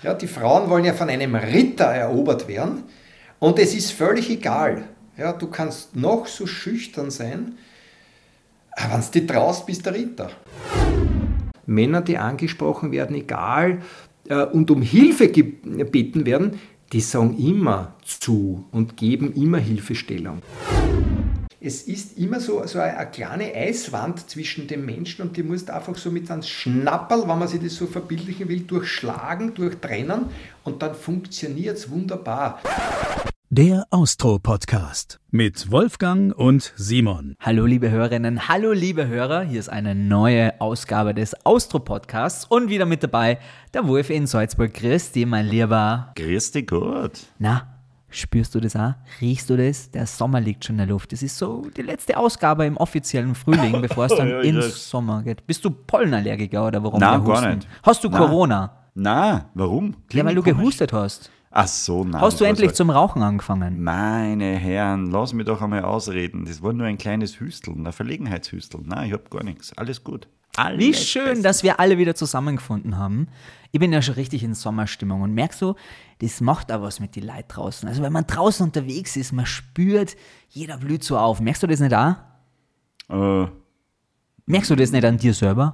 Ja, die Frauen wollen ja von einem Ritter erobert werden und es ist völlig egal. Ja, du kannst noch so schüchtern sein, wenn du dich traust, bist der Ritter. Männer, die angesprochen werden, egal, äh, und um Hilfe gebeten werden, die sagen immer zu und geben immer Hilfestellung. Es ist immer so, so eine, eine kleine Eiswand zwischen dem Menschen und die musst einfach so mit einem Schnapperl, wenn man sich das so verbildlichen will, durchschlagen, durchtrennen und dann funktioniert es wunderbar. Der Austro-Podcast mit Wolfgang und Simon. Hallo liebe Hörerinnen, hallo liebe Hörer, hier ist eine neue Ausgabe des Austro-Podcasts und wieder mit dabei der Wolf in Salzburg. Dich, mein Lieber. Dich gut. Na, spürst du das auch? Riechst du das? Der Sommer liegt schon in der Luft. Das ist so die letzte Ausgabe im offiziellen Frühling, bevor es dann Ja, ins das- Sommer geht. Bist du Pollenallergiker oder warum? Nein, gar nicht. Hast du Nein. Corona? Na, warum? Ja, Klingt weil du komisch. gehustet hast. Ach so, nein. Hast du das endlich zum Rauchen angefangen? Meine Herren, lass mich doch einmal ausreden. Das war nur ein kleines Hüsteln, ein Verlegenheitshüsteln. Nein, ich hab gar nichts. Alles gut. Alles Wie schön, bestens. dass wir alle wieder zusammengefunden haben. Ich bin ja schon richtig in Sommerstimmung und merkst du, das macht auch was mit die Leuten draußen. Also wenn man draußen unterwegs ist, man spürt, jeder blüht so auf. Merkst du das nicht auch? Äh, Merkst du das nicht an dir selber?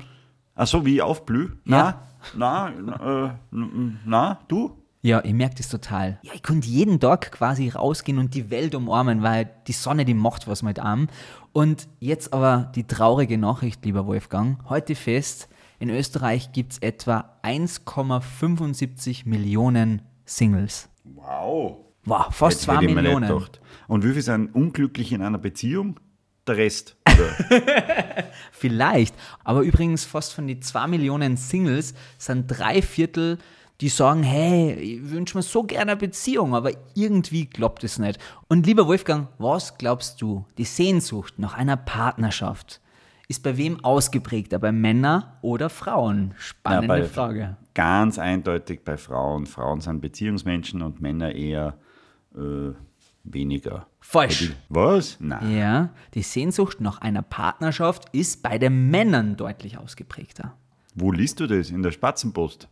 ach so, wie ich aufblüh? Ja. Na, na, äh, na, du? Ja, ich merke das total. Ja, ich konnte jeden Tag quasi rausgehen und die Welt umarmen, weil die Sonne, die macht was mit einem. Und jetzt aber die traurige Nachricht, lieber Wolfgang. Heute fest, in Österreich gibt es etwa 1,75 Millionen Singles. Wow. Wow, fast Hätte- 2 hätte ich mir nicht Millionen. Und wie viele sind unglücklich in einer Beziehung? Der Rest. Vielleicht. Aber übrigens, fast von den 2 Millionen Singles sind drei Viertel, die sagen, hey, ich wünsche mir so gerne eine Beziehung, aber irgendwie klappt es nicht. Und lieber Wolfgang, was glaubst du, die Sehnsucht nach einer Partnerschaft ist bei wem ausgeprägter, bei Männern oder Frauen? Spannende bei- Frage. Ganz eindeutig bei Frauen. Frauen sind Beziehungsmenschen und Männer eher äh, weniger. Falsch. Was? Nein. Ja, die Sehnsucht nach einer Partnerschaft ist bei den Männern deutlich ausgeprägter. Wo liest du das? In der Spatzenpost?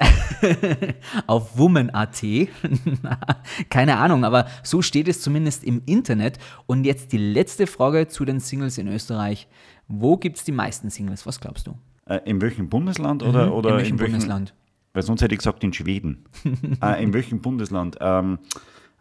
auf Woman.at. Keine Ahnung, aber so steht es zumindest im Internet. Und jetzt die letzte Frage zu den Singles in Österreich. Wo gibt es die meisten Singles? Was glaubst du? Äh, in welchem Bundesland oder, oder Mhm. in welchem Bundesland? Weil sonst hätte ich gesagt in Schweden. äh, in welchem Bundesland? Ähm,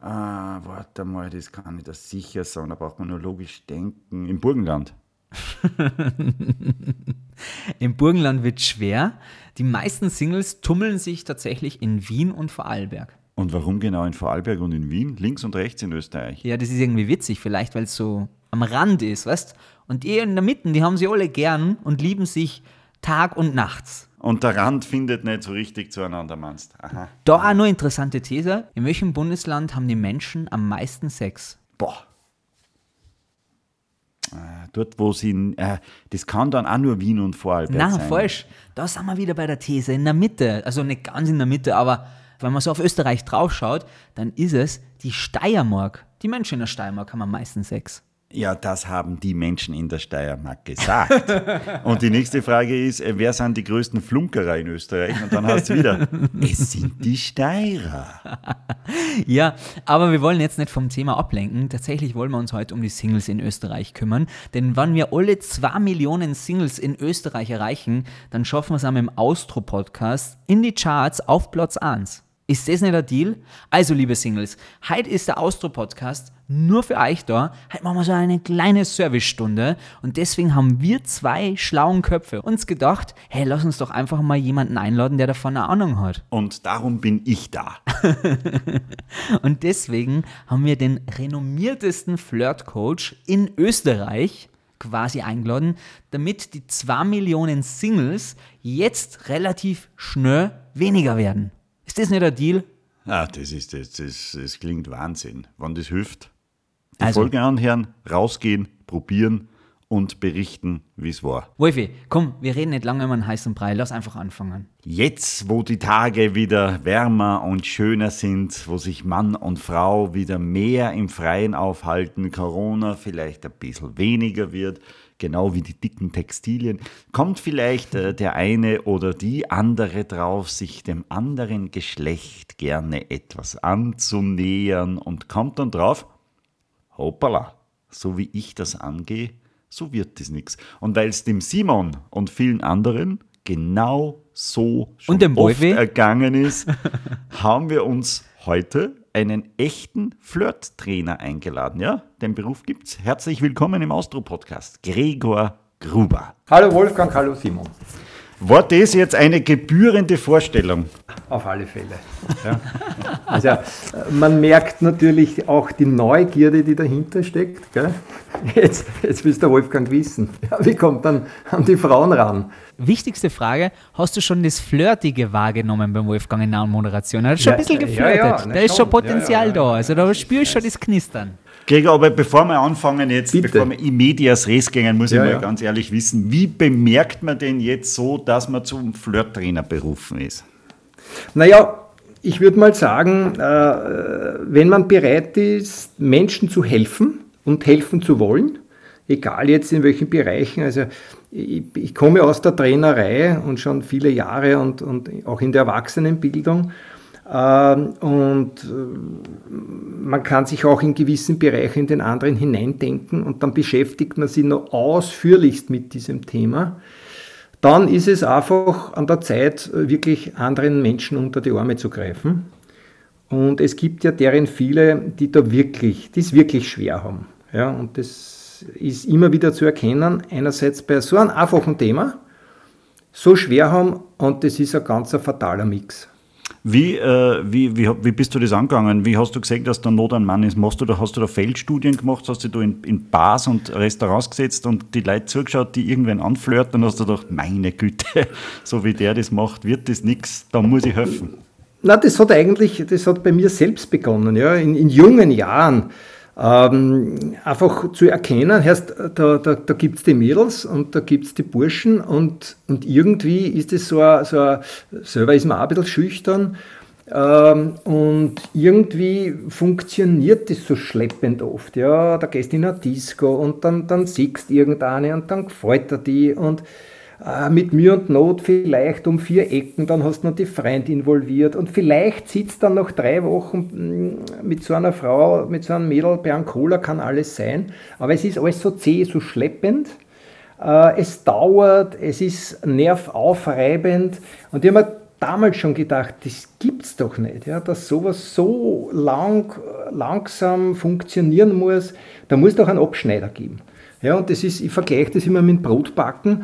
äh, warte mal, das kann ich das sicher sagen. Da braucht man nur logisch denken. Im Burgenland. Im Burgenland wird schwer. Die meisten Singles tummeln sich tatsächlich in Wien und Vorarlberg. Und warum genau in Vorarlberg und in Wien? Links und rechts in Österreich. Ja, das ist irgendwie witzig, vielleicht weil es so am Rand ist, weißt? Und die in der Mitte, die haben sie alle gern und lieben sich Tag und nachts. Und der Rand findet nicht so richtig zueinander, meinst Aha. Da auch nur interessante These. In welchem Bundesland haben die Menschen am meisten Sex? Boah. Äh, Dort, wo sie, äh, das kann dann auch nur Wien und Vorarlberg Na, sein. falsch. Da sind wir wieder bei der These. In der Mitte. Also nicht ganz in der Mitte, aber wenn man so auf Österreich draufschaut, dann ist es die Steiermark. Die Menschen in der Steiermark haben am meisten Sex. Ja, das haben die Menschen in der Steiermark gesagt. Und die nächste Frage ist, äh, wer sind die größten Flunkerer in Österreich? Und dann hast du wieder, es sind die Steirer. Ja, aber wir wollen jetzt nicht vom Thema ablenken. Tatsächlich wollen wir uns heute um die Singles in Österreich kümmern. Denn wenn wir alle zwei Millionen Singles in Österreich erreichen, dann schaffen wir es am im Austro-Podcast in die Charts auf Platz 1. Ist das nicht der Deal? Also, liebe Singles, heute ist der Austro-Podcast nur für euch da. Heute machen wir so eine kleine Servicestunde und deswegen haben wir zwei schlauen Köpfe uns gedacht, hey, lass uns doch einfach mal jemanden einladen, der davon eine Ahnung hat. Und darum bin ich da. Und deswegen haben wir den renommiertesten Flirt-Coach in Österreich quasi eingeladen, damit die 2 Millionen Singles jetzt relativ schnell weniger werden. Ist das nicht der Deal? Ah, das ist das, das, das klingt Wahnsinn. Wann das hilft. Die Also- Folge anhören, rausgehen, probieren und berichten, wie es war. Wolfi, komm, wir reden nicht lange über einen heißen Brei, lass einfach anfangen. Jetzt, wo die Tage wieder wärmer und schöner sind, wo sich Mann und Frau wieder mehr im Freien aufhalten, Corona vielleicht ein bisschen weniger wird, genau wie die dicken Textilien, kommt vielleicht äh, der eine oder die andere drauf, sich dem anderen Geschlecht gerne etwas anzunähern und kommt dann drauf, hoppala, so wie ich das angehe, so wird das nichts. Und weil es dem Simon und vielen anderen genau so schon Und dem oft Wolfi? ergangen ist, haben wir uns heute einen echten Flirt-Trainer eingeladen. Ja, den Beruf gibt's. Herzlich willkommen im Austro-Podcast, Gregor Gruber. Hallo Wolfgang, hallo Simon. War das jetzt eine gebührende Vorstellung? Auf alle Fälle. Ja. Also äh, man merkt natürlich auch die Neugierde, die dahinter steckt. Gell? Jetzt, jetzt will der Wolfgang wissen, ja, wie kommt dann an die Frauen ran? Wichtigste Frage, hast du schon das Flirtige wahrgenommen beim Wolfgang in der Moderation? Er hat schon Ja, ein bisschen ja, geflirtet. ja, na da ist schon. Potenzial Ja, ja, ja, da. Also da spürst du schon das Knistern. Gregor, aber bevor wir anfangen jetzt, Bitte. bevor wir in Medias Res gehen, muss Ja, ich mal ja. ganz ehrlich wissen, wie bemerkt man denn jetzt so, dass man zum Flirttrainer berufen ist? Naja, ich würde mal sagen, äh, wenn man bereit ist, Menschen zu helfen und helfen zu wollen, egal jetzt in welchen Bereichen, also ich, ich komme aus der Trainerei und schon viele Jahre und, und auch in der Erwachsenenbildung. Ähm, und äh, man kann sich auch in gewissen Bereichen in den anderen hineindenken und dann beschäftigt man sich noch ausführlichst mit diesem Thema dann ist es einfach an der Zeit, wirklich anderen Menschen unter die Arme zu greifen. Und es gibt ja deren viele, die da wirklich, die es wirklich schwer haben. Ja, und das ist immer wieder zu erkennen, einerseits bei so einem einfachen Thema, so schwer haben und das ist ein ganz ein fataler Mix. Wie, äh, wie, wie, wie bist du das angegangen? Wie hast du gesehen, dass da Not an Mann ist? Machst du hast du da Feldstudien gemacht? Hast du da in, in Bars und Restaurants gesetzt und die Leute zugeschaut, die irgendwen anflirten? Dann hast du gedacht, meine Güte, so wie der das macht, wird das nichts, da muss ich helfen. Na, das hat eigentlich, das hat bei mir selbst begonnen, ja, in, in jungen Jahren. Ähm, einfach zu erkennen, heißt, da, da, da gibt es die Mädels und da gibt es die Burschen und, und irgendwie ist es so, ein, so ein, selber ist man auch ein bisschen schüchtern ähm, und irgendwie funktioniert das so schleppend oft. Ja, da gehst du in eine Disco und dann, dann siehst du irgendeine und dann gefällt er die und äh, mit Mühe und Not vielleicht um vier Ecken, dann hast du noch die Freund involviert und vielleicht sitzt dann nach drei Wochen mh, mit so einer Frau, mit so einem Mädel bei einem Cola, kann alles sein, aber es ist alles so zäh, so schleppend. Äh, Es dauert, es ist nervaufreibend und ich habe mir damals schon gedacht, das gibt's doch nicht, ja, dass sowas so lang, langsam funktionieren muss, da muss doch einen Abschneider geben. Ja, und das ist, ich vergleiche das immer mit Brotbacken.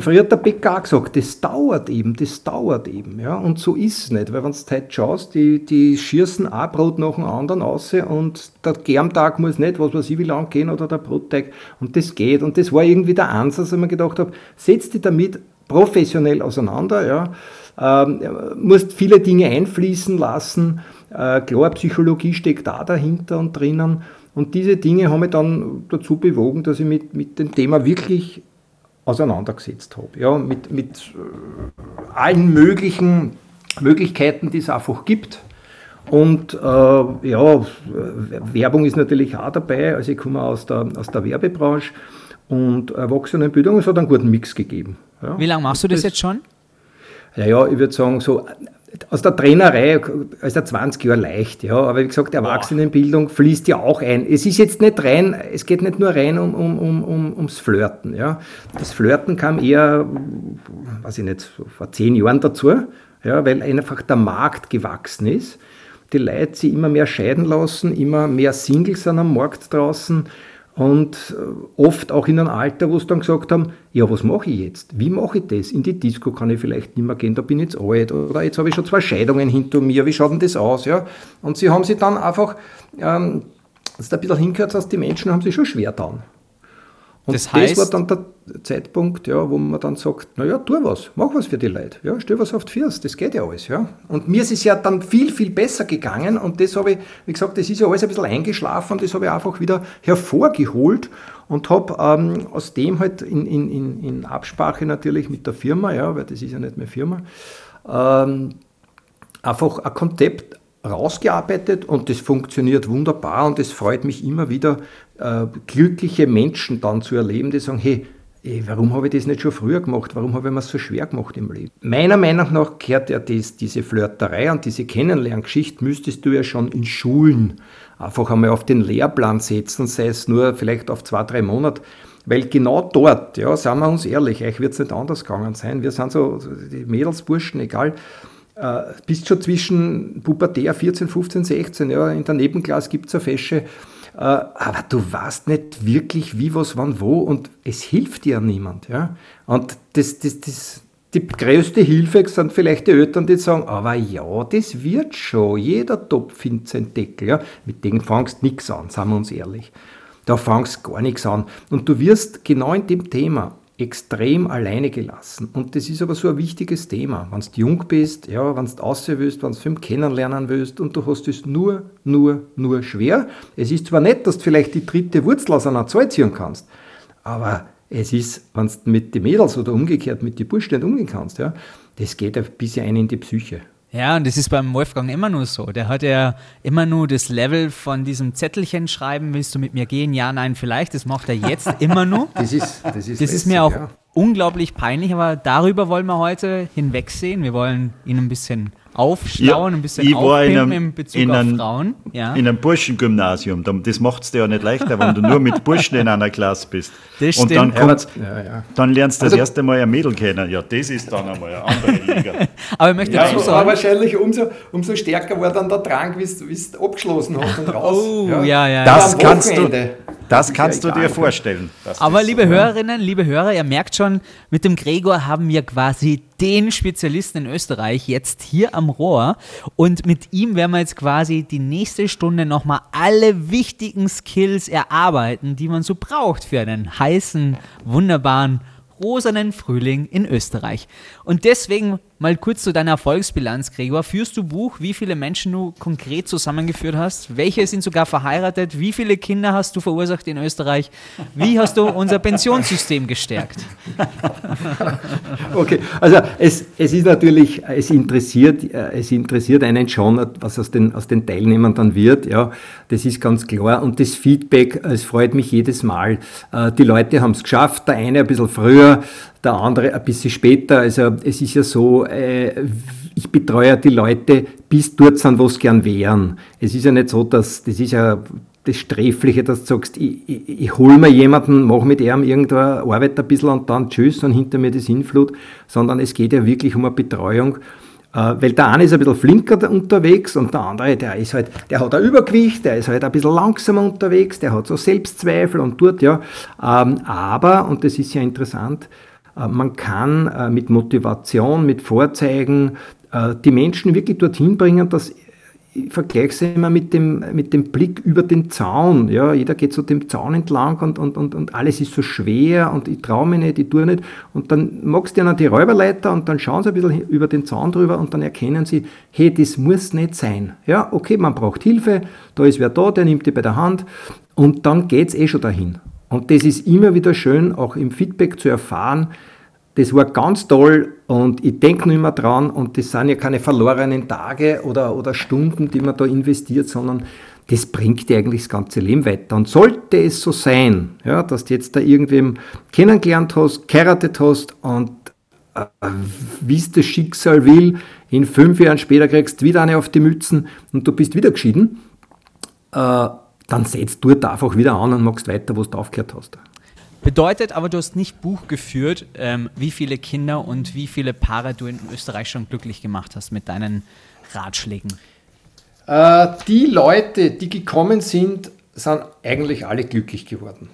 Früher hat der Bäcker auch gesagt, das dauert eben, das dauert eben. Ja, und so ist es nicht, weil wenn du heute schaust, die, die schießen ein Brot nach dem anderen aus und der Germtag muss nicht, was weiß ich, wie lang gehen oder der Brotteig und das geht. Und das war irgendwie der Ansatz, ich mir gedacht habe, setz dich damit professionell auseinander, ja, ähm, musst viele Dinge einfließen lassen, äh, klar, Psychologie steckt da dahinter und drinnen. Und diese Dinge haben mich dann dazu bewogen, dass ich mich mit, mit dem Thema wirklich auseinandergesetzt habe. Ja, mit, mit äh, allen möglichen Möglichkeiten, die es einfach gibt. Und äh, ja, Werbung ist natürlich auch dabei. Also ich komme aus der, aus der Werbebranche und Erwachsenenbildung. Es hat einen guten Mix gegeben. Ja. Wie lange machst du das jetzt schon? Ja, ja, ich würde sagen, so aus der Trainerei, also 20 Jahre leicht, ja, aber wie gesagt, Erwachsenenbildung fließt ja auch ein. Es ist jetzt nicht rein, es geht nicht nur rein um, um, um, um, ums Flirten, ja. Das Flirten kam eher, weiß ich nicht, vor zehn Jahren dazu, ja, weil einfach der Markt gewachsen ist. Die Leute sich immer mehr scheiden lassen, immer mehr Singles sind am Markt draußen und oft auch in einem Alter, wo sie dann gesagt haben, ja, was mache ich jetzt? Wie mache ich das? In die Disco kann ich vielleicht nicht mehr gehen, da bin ich jetzt alt oder jetzt habe ich schon zwei Scheidungen hinter mir, wie schaut denn das aus? Ja? Und sie haben sich dann einfach, ähm, dass da ein bisschen hingehört, dass die Menschen haben sich schon schwer getan. Und Das heißt- war dann der Zeitpunkt, ja, wo man dann sagt, naja, tu was, mach was für die Leute, ja, stell was auf die Füße, das geht ja alles, ja. Und mir ist es ja dann viel, viel besser gegangen und das habe ich, wie gesagt, das ist ja alles ein bisschen eingeschlafen und das habe ich einfach wieder hervorgeholt und habe ähm, aus dem halt in, in, in, in Absprache natürlich mit der Firma, ja, weil das ist ja nicht mehr Firma, ähm, einfach ein Konzept rausgearbeitet und das funktioniert wunderbar und es freut mich immer wieder, äh, glückliche Menschen dann zu erleben, die sagen, hey, ey, warum habe ich das nicht schon früher gemacht? Warum habe ich mir so schwer gemacht im Leben? Meiner Meinung nach gehört ja das, diese Flirterei und diese Kennenlerngeschichte müsstest du ja schon in Schulen einfach einmal auf den Lehrplan setzen, sei es nur vielleicht auf zwei, drei Monate. Weil genau dort, ja, sagen wir uns ehrlich, euch wird es nicht anders gegangen sein. Wir sind so, die Mädels, Burschen, egal, äh, bist schon zwischen Pubertär 14, 15, 16, ja, in der Nebenklasse gibt es eine Fesche, äh, aber du weißt nicht wirklich, wie, was, wann, wo und es hilft dir niemand. Ja? Und das, das, das, die größte Hilfe sind vielleicht die Eltern, die sagen, aber ja, das wird schon, jeder Topf findet seinen Deckel. Ja? Mit denen fangst nichts an, sagen wir uns ehrlich. Da fangst gar nichts an. Und du wirst genau in dem Thema extrem alleine gelassen. Und das ist aber so ein wichtiges Thema. Wenn du jung bist, ja, wenn du aussehen willst, wenn du Film kennenlernen willst und du hast es nur, nur, nur schwer. Es ist zwar nett, dass du vielleicht die dritte Wurzel aus einer Zahl ziehen kannst, aber es ist, wenn du mit den Mädels oder umgekehrt mit den Burschen nicht umgehen kannst, ja, das geht ein bisschen ein in die Psyche. Ja, und das ist beim Wolfgang immer nur so. Der hat ja immer nur das Level von diesem Zettelchen schreiben, willst du mit mir gehen? Ja, nein, vielleicht. Das macht er jetzt immer nur. Das ist, das ist, das ist mir auch ja. unglaublich peinlich, aber darüber wollen wir heute hinwegsehen. Wir wollen ihn ein bisschen aufschlauen, ja, ein bisschen aufpimpen in Bezug in auf ein, Frauen. Ja. In einem Burschengymnasium. Das macht es dir ja nicht leichter, wenn du nur mit Burschen in einer Klasse bist. Das und dann, kommt, ja, ja. dann lernst du also, das erste Mal ein Mädel kennen. Ja, das ist dann einmal eine andere Liga. aber ich möchte ja, dazu sagen... wahrscheinlich umso, umso stärker war dann der Drang, wie du es abgeschlossen hast und raus. Oh, ja, ja. Das kannst du... Das kannst du dir vorstellen. Aber liebe so, Hörerinnen, liebe Hörer, ihr merkt schon, mit dem Gregor haben wir quasi den Spezialisten in Österreich jetzt hier am Rohr. Und mit ihm werden wir jetzt quasi die nächste Stunde nochmal alle wichtigen Skills erarbeiten, die man so braucht für einen heißen, wunderbaren rosanen Frühling in Österreich. Und deswegen mal kurz zu deiner Erfolgsbilanz, Gregor. Führst du Buch, wie viele Menschen du konkret zusammengeführt hast? Welche sind sogar verheiratet? Wie viele Kinder hast du verursacht in Österreich? Wie hast du unser Pensionssystem gestärkt? Okay, also es, es ist natürlich, es interessiert, es interessiert einen schon, was aus den, aus den Teilnehmern dann wird. Ja, das ist ganz klar. Und das Feedback, es freut mich jedes Mal. Äh, die Leute haben es geschafft, der eine ein bisschen früher, der andere ein bisschen später. Also es ist ja so, äh, ich betreue die Leute bis dort sind, wo sie gern wären. Es ist ja nicht so, dass, das ist ja das Sträfliche, dass du sagst, ich, ich, ich hole mir jemanden, mache mit ihm irgendeine Arbeit ein bisschen und dann tschüss und hinter mir das Influt, sondern es geht ja wirklich um eine Betreuung. Äh, weil der eine ist ein bisschen flinker unterwegs und der andere, der ist halt, der hat ein Übergewicht, der ist halt ein bisschen langsamer unterwegs, der hat so Selbstzweifel und tut, ja. Ähm, aber, und das ist ja interessant, man kann äh, mit Motivation, mit Vorzeigen äh, die Menschen wirklich dorthin bringen, dass ich vergleiche es immer mit dem, mit dem Blick über den Zaun. Ja, jeder geht so dem Zaun entlang und, und, und, und alles ist so schwer und ich traue mich nicht, ich tue nicht. Und dann magst du ihnen die Räuberleiter und dann schauen sie ein bisschen über den Zaun drüber und dann erkennen sie, hey, das muss nicht sein. Ja, okay, man braucht Hilfe, da ist wer da, der nimmt die bei der Hand und dann geht es eh schon dahin. Und das ist immer wieder schön, auch im Feedback zu erfahren, das war ganz toll und ich denke nicht mehr dran und das sind ja keine verlorenen Tage oder, oder Stunden, die man da investiert, sondern das bringt dir eigentlich das ganze Leben weiter. Und sollte es so sein, ja, dass du jetzt da irgendwem kennengelernt hast, geheiratet hast und äh, wie es das Schicksal will, in fünf Jahren später kriegst du wieder eine auf die Mützen und du bist wieder geschieden, äh, dann setzt du einfach wieder an und machst weiter, wo du aufgehört hast. Bedeutet aber, du hast nicht Buch geführt, ähm, wie viele Kinder und wie viele Paare du in Österreich schon glücklich gemacht hast mit deinen Ratschlägen. Äh, die Leute, die gekommen sind, sind eigentlich alle glücklich geworden.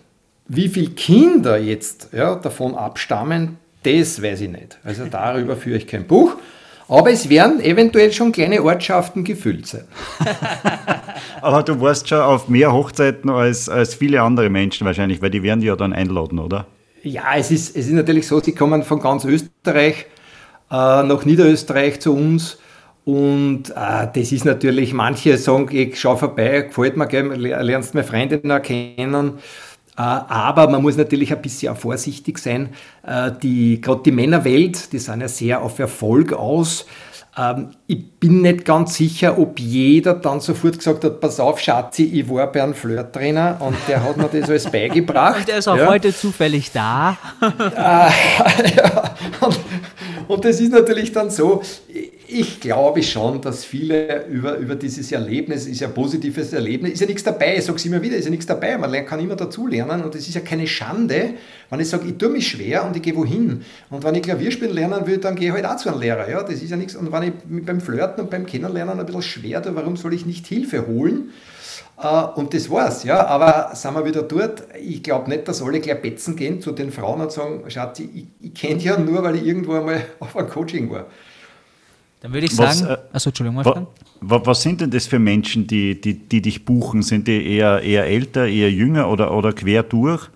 Wie viele Kinder jetzt ja, davon abstammen, das weiß ich nicht. Also darüber führe ich kein Buch. Aber es werden eventuell schon kleine Ortschaften gefüllt sein. Aber du warst schon auf mehr Hochzeiten als, als viele andere Menschen wahrscheinlich, weil die werden die ja dann einladen, oder? Ja, es ist, es ist natürlich so, sie kommen von ganz Österreich äh, nach Niederösterreich zu uns. Und äh, das ist natürlich, manche sagen, ich schau vorbei, gefällt mir, gell, lernst meine Freundin erkennen. Äh, aber man muss natürlich ein bisschen vorsichtig sein. Äh, die, Gerade die Männerwelt, die sind ja sehr auf Erfolg aus. Ähm, ich bin nicht ganz sicher, ob jeder dann sofort gesagt hat, pass auf, Schatzi, ich war bei einem Flirt-Trainer und der hat mir das alles beigebracht. Und der ist auch ja. heute zufällig da. äh, ja. und, und das ist natürlich dann so, ich glaube schon, dass viele über, über dieses Erlebnis, ist ja ein positives Erlebnis, ist ja nichts dabei, ich sage es immer wieder, ist ja nichts dabei, man kann immer dazu lernen und es ist ja keine Schande, wenn ich sage, ich tue mich schwer und ich gehe wohin. Und wenn ich Klavierspielen lernen will, dann gehe ich halt auch zu einem Lehrer, ja, das ist ja nichts. Und wenn ich beim Flirten und beim Kennenlernen ein bisschen schwer tue, warum soll ich nicht Hilfe holen? Äh, und das war's, ja. Aber sind wir wieder dort? Ich glaube nicht, dass alle gleich betzen gehen zu den Frauen und sagen, Schatzi, ich, ich kenne dich ja nur, weil ich irgendwo einmal auf einem Coaching war. Dann würde ich was, sagen, äh, achso, Entschuldigung, Wolfgang. Was, was sind denn das für Menschen, die, die, die dich buchen? Sind die eher, eher älter, eher jünger oder, oder quer durch?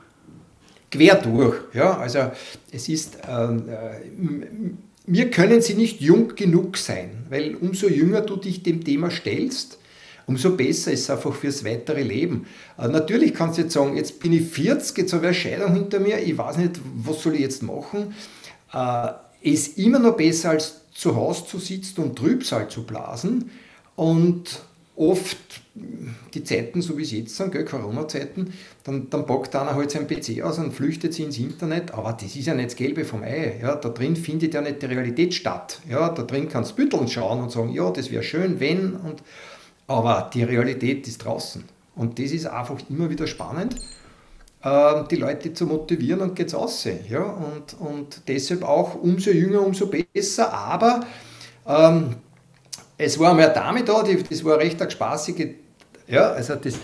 Quer durch, ja. Also es ist, ähm, äh, mir können sie nicht jung genug sein, weil umso jünger du dich dem Thema stellst, umso besser ist es einfach fürs weitere Leben. Äh, natürlich kannst du jetzt sagen, jetzt bin ich 40, jetzt habe ich eine Scheidung hinter mir, ich weiß nicht, was soll ich jetzt machen. Äh, ist immer noch besser als zu Hause zu sitzen und Trübsal zu blasen. Und oft, die Zeiten, so wie es jetzt sind, Corona-Zeiten, dann, dann packt einer halt seinen PC aus und flüchtet sie ins Internet. Aber das ist ja nicht das Gelbe vom Ei. Ja, da drin findet ja nicht die Realität statt. Ja, da drin kannst du bütteln schauen und sagen, ja, das wäre schön, wenn. Und, aber die Realität ist draußen. Und das ist einfach immer wieder spannend. Ähm, die Leute zu motivieren und geht's aus. Ja? Und, und deshalb auch umso jünger, umso besser. Aber ähm, es war einmal eine Dame da, die, das war recht eine spaßige, ja, also das,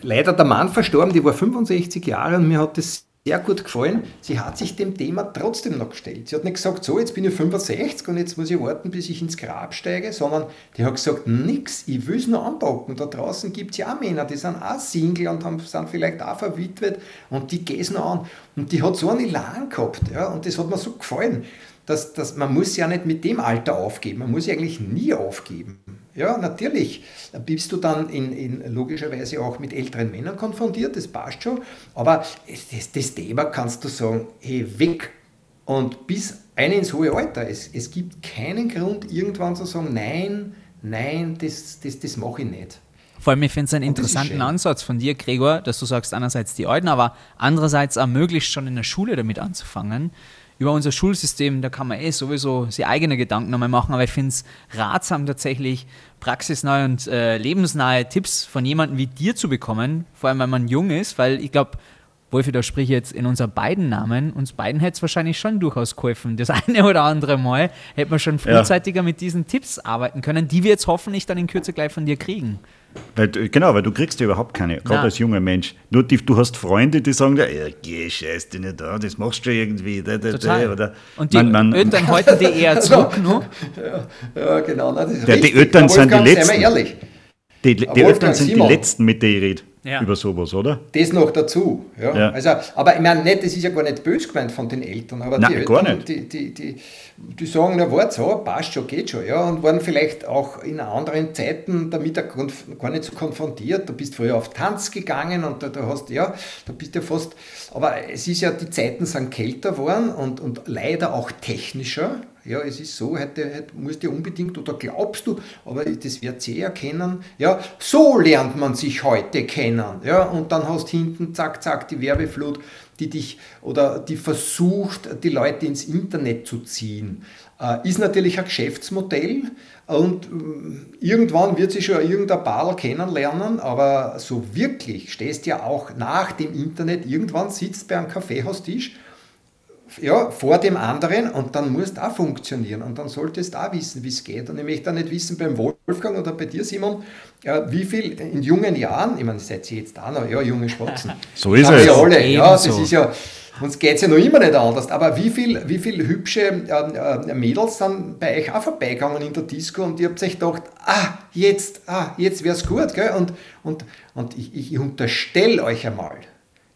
leider der Mann verstorben, die war 65 Jahre und mir hat das sehr gut gefallen. Sie hat sich dem Thema trotzdem noch gestellt. Sie hat nicht gesagt, so, jetzt bin ich 65 und jetzt muss ich warten, bis ich ins Grab steige, sondern die hat gesagt, nix, ich will es nur anpacken. Da draußen gibt es ja auch Männer, die sind auch Single und haben, sind vielleicht auch verwitwet und die gehen es noch an. Und die hat so einen Elan gehabt ja, und das hat mir so gefallen. Dass, dass man muss ja nicht mit dem Alter aufgeben, man muss ja eigentlich nie aufgeben. Ja, natürlich bist du dann in, in, logischerweise auch mit älteren Männern konfrontiert, das passt schon, aber das, das Thema kannst du sagen, hey, weg und bis ein ins hohe Alter. Es, es gibt keinen Grund, irgendwann zu sagen, nein, nein, das, das, das mache ich nicht. Vor allem, ich finde es einen interessanten Ansatz von dir, Gregor, dass du sagst, einerseits die Alten, aber andererseits auch möglichst schon in der Schule damit anzufangen über unser Schulsystem, da kann man eh sowieso sich eigene Gedanken nochmal machen, aber ich finde es ratsam, tatsächlich praxisnahe und äh, lebensnahe Tipps von jemandem wie dir zu bekommen, vor allem wenn man jung ist, weil ich glaube, Wolfi, da spreche ich jetzt in unseren beiden Namen. Uns beiden hätte es wahrscheinlich schon durchaus geholfen. Das eine oder andere Mal hätte man schon frühzeitiger ja. mit diesen Tipps arbeiten können, die wir jetzt hoffentlich dann in Kürze gleich von dir kriegen. Weil, genau, weil du kriegst ja überhaupt keine, gerade als junger Mensch. Nur die, du hast Freunde, die sagen, ja, geh, scheiß dich nicht an, das machst du irgendwie. Da, da, da, oder Und die man, man, Eltern halten die eher zurück, ne? Ja, ja, genau. Nein, ja, die Eltern sind die Letzten. Die, die Eltern sind Simon. die Letzten, mit denen ich rede ja. über sowas, oder? Das noch dazu. Ja. ja. Also, aber ich meine, nicht, das ist ja gar nicht böse gemeint von den Eltern, aber Nein, die Eltern, die, die, die, die sagen, na warte so, passt schon, geht schon, ja, und waren vielleicht auch in anderen Zeiten damit gar nicht so konfrontiert. Du bist früher auf Tanz gegangen und da, da hast, ja, da bist du ja fast, aber es ist ja, die Zeiten sind kälter geworden und, und leider auch technischer. Ja, es ist so, heute, heute musst du unbedingt oder glaubst du, aber das wird sie erkennen. Ja, so lernt man sich heute kennen. Ja, und dann hast hinten zack, zack die Werbeflut, die dich oder die versucht, die Leute ins Internet zu ziehen. Äh, ist natürlich ein Geschäftsmodell und äh, irgendwann wird sie schon irgendein Paar kennenlernen, aber so wirklich stehst ja auch nach dem Internet, irgendwann sitzt bei einem Kaffeehaustisch ja, vor dem anderen und dann musst du auch funktionieren und dann solltest du auch wissen, wie es geht. Und ich möchte auch nicht wissen beim Wolfgang oder bei dir, Simon, wie viel in jungen Jahren, ich meine, seid ihr jetzt auch noch, ja, junge Spatzen. So ist es. Ja, alle, ja, das ist ja, uns geht es ja noch immer nicht anders, aber wie viel, wie viel hübsche äh, äh, Mädels sind bei euch auch vorbeigegangen in der Disco und ihr habt euch gedacht, ah, jetzt, ah, jetzt wäre es gut, gell? Und, und, und ich, ich unterstelle euch einmal,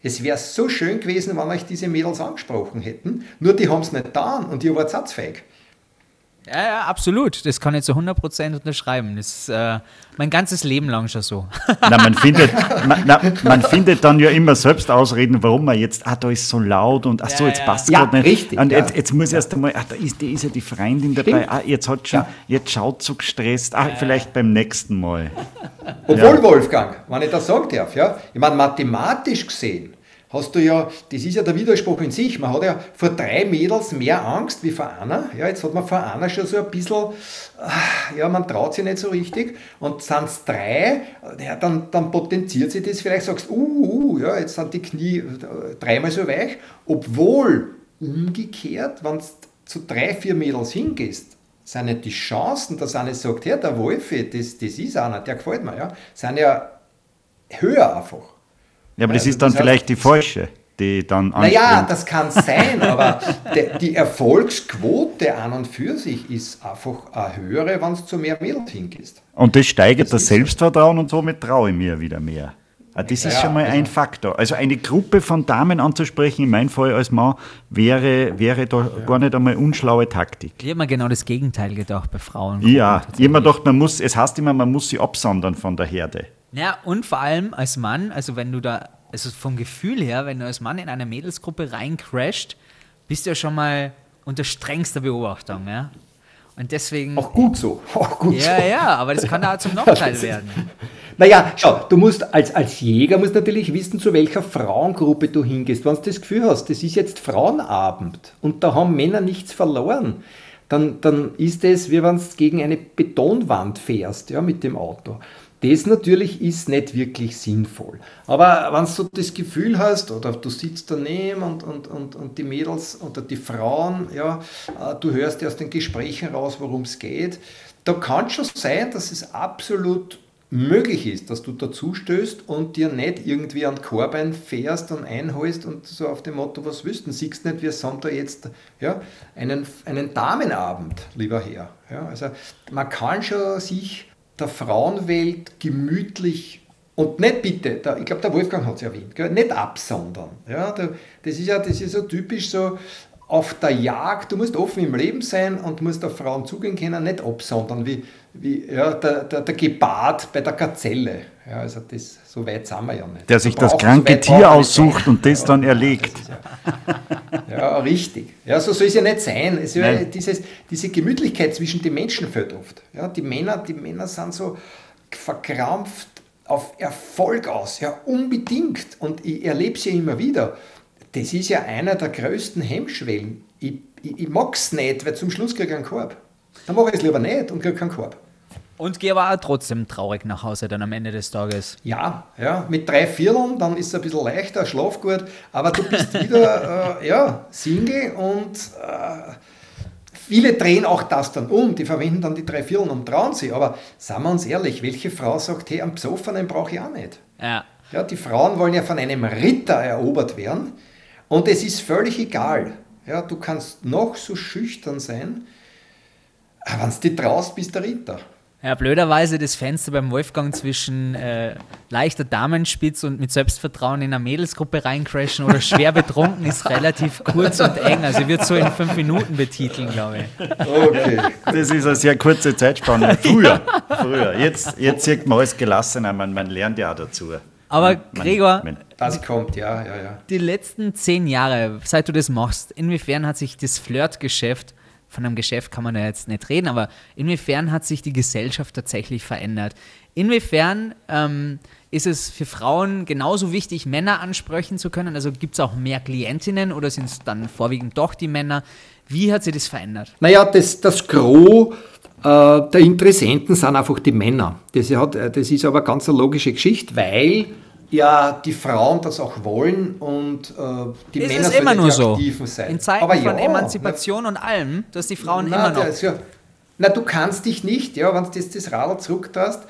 es wäre so schön gewesen, wenn euch diese Mädels angesprochen hätten, nur die haben es nicht getan und ihr wart satzfähig. Ja, ja, absolut. Das kann ich zu 100% unterschreiben. Das ist äh, mein ganzes Leben lang schon so. Na, man, findet, man, na, man findet dann ja immer selbst Ausreden, warum man jetzt, ah, da ist so laut und ach so, Ja, jetzt ja. passt Ja, gerade nicht. richtig, Und ja. jetzt, jetzt muss ich erst einmal, ah, da ist, da ist ja die Freundin dabei, Stimmt. ah, jetzt hat schon, Ja. jetzt schaut so gestresst, ah, vielleicht beim nächsten Mal. Obwohl, Wolfgang, wenn ich das sagen darf, ja, ich meine, mathematisch gesehen hast du ja, das ist ja der Widerspruch in sich, man hat ja vor drei Mädels mehr Angst wie vor einer, ja, jetzt hat man vor einer schon so ein bisschen, ah, ja, man traut sich nicht so richtig. Und sind es drei, ja, dann, dann potenziert sich das, vielleicht sagst du, uh, uh, ja, jetzt sind die Knie äh, dreimal so weich, obwohl umgekehrt, wenn du zu drei, vier Mädels hingehst, sind nicht die Chancen, dass einer sagt, ja, der Wolfi, das, das ist einer, der gefällt mir, ja, sind ja höher einfach. Ja, aber das Also ist dann das heißt- vielleicht die falsche, die dann Naja, das kann sein, aber de, die Erfolgsquote an und für sich ist einfach eine höhere, wenn du zu mehr Mädels hingehst. Und das steigert das, ist- Selbstvertrauen und somit traue ich mir wieder mehr. Ah, Das ist Ja, schon mal ein also- Faktor. Also eine Gruppe von Damen anzusprechen, in meinem Fall als Mann, wäre, wäre da gar nicht einmal unschlaue Taktik. Ich habe mir genau das Gegenteil gedacht bei Frauen. Ja, ich hab immer gedacht, man muss, es heißt immer, man muss sie absondern von der Herde. Ja, und vor allem als Mann, also wenn du da, also vom Gefühl her, wenn du als Mann in eine Mädelsgruppe reincrasht, bist du ja schon mal unter strengster Beobachtung, ja. Und deswegen. Auch gut so. Auch gut ja, so. ja, aber das kann da zum Nachteil werden. Naja, schau, du musst als, als Jäger musst natürlich wissen, zu welcher Frauengruppe du hingehst. Wenn du das Gefühl hast, das ist jetzt Frauenabend und da haben Männer nichts verloren, dann, dann ist es, wie wenn du gegen eine Betonwand fährst ja, mit dem Auto. Das natürlich ist nicht wirklich sinnvoll. Aber wenn du das Gefühl hast, oder du sitzt daneben und, und, und, und die Mädels oder die Frauen, ja, äh, du hörst aus den Gesprächen raus, worum es geht, da kann schon sein, dass es absolut möglich ist, dass du dazu stößt und dir nicht irgendwie an Korbein fährst und einholst und so auf dem Motto, was du? Siehst nicht, wir haben da jetzt ja, einen, einen Damenabend, lieber Herr. Ja, also man kann schon sich der Frauenwelt gemütlich und nicht bitte, der, ich glaube, der Wolfgang hat es erwähnt, gell, nicht absondern. Ja, da, das ist ja das ist so typisch so auf der Jagd, du musst offen im Leben sein und musst auf Frauen zugehen können, nicht absondern, wie, wie ja, der, der, der Gepard bei der Gazelle. Ja, also das, so weit sind wir ja nicht. Der sich das kranke so Tier aussucht und das dann erlegt. Ja, richtig. Ja, so soll es ja nicht sein. Es ja dieses, diese Gemütlichkeit zwischen den Menschen fehlt oft. Ja, die, Männer, die Männer sind so verkrampft auf Erfolg aus, ja, unbedingt. Und ich erlebe es ja immer wieder. Das ist ja einer der größten Hemmschwellen. Ich, ich, ich mag es nicht, weil zum Schluss kriege ich einen Korb. Dann mache ich es lieber nicht und kriege keinen Korb. Und gehe aber auch trotzdem traurig nach Hause dann am Ende des Tages. Ja, ja, mit drei Vierteln, dann ist es ein bisschen leichter, schlaf gut, aber du bist wieder äh, ja, Single und äh, viele drehen auch das dann um, die verwenden dann die drei Vierteln und trauen sie, aber sagen wir uns ehrlich, welche Frau sagt, hey, einen Psoffenen brauche ich auch nicht. Ja. Ja, die Frauen wollen ja von einem Ritter erobert werden und es ist völlig egal. Ja, du kannst noch so schüchtern sein, aber wenn du dich traust, bist der Ritter. Ja, blöderweise das Fenster beim Wolfgang zwischen äh, leichter Damenspitz und mit Selbstvertrauen in eine Mädelsgruppe reincrashen oder schwer betrunken ist relativ kurz und eng. Also ich würde so in fünf Minuten betiteln, glaube ich. Okay. Das ist eine sehr kurze Zeitspanne. Früher, früher. Jetzt, jetzt sieht man alles gelassener, man, man lernt ja auch dazu. Aber Man- Gregor, man- Das kommt, ja, ja, ja. die letzten zehn Jahre, seit du das machst, inwiefern hat sich das Flirtgeschäft, von einem Geschäft kann man ja jetzt nicht reden, aber inwiefern hat sich die Gesellschaft tatsächlich verändert? Inwiefern ähm, ist es für Frauen genauso wichtig, Männer ansprechen zu können? Also gibt es auch mehr Klientinnen oder sind es dann vorwiegend doch die Männer? Wie hat sich das verändert? Naja, das, das Gros äh, der Interessenten sind einfach die Männer. Das, hat, äh, das ist aber ganz eine logische Geschichte, weil ja die Frauen das auch wollen und äh, die Es Männer ist immer nur so. Sein. In Zeiten aber von ja, Emanzipation und allem, dass die Frauen na, immer noch. ja, na, du kannst dich nicht, ja, wenn du das, das Radl zurücktast,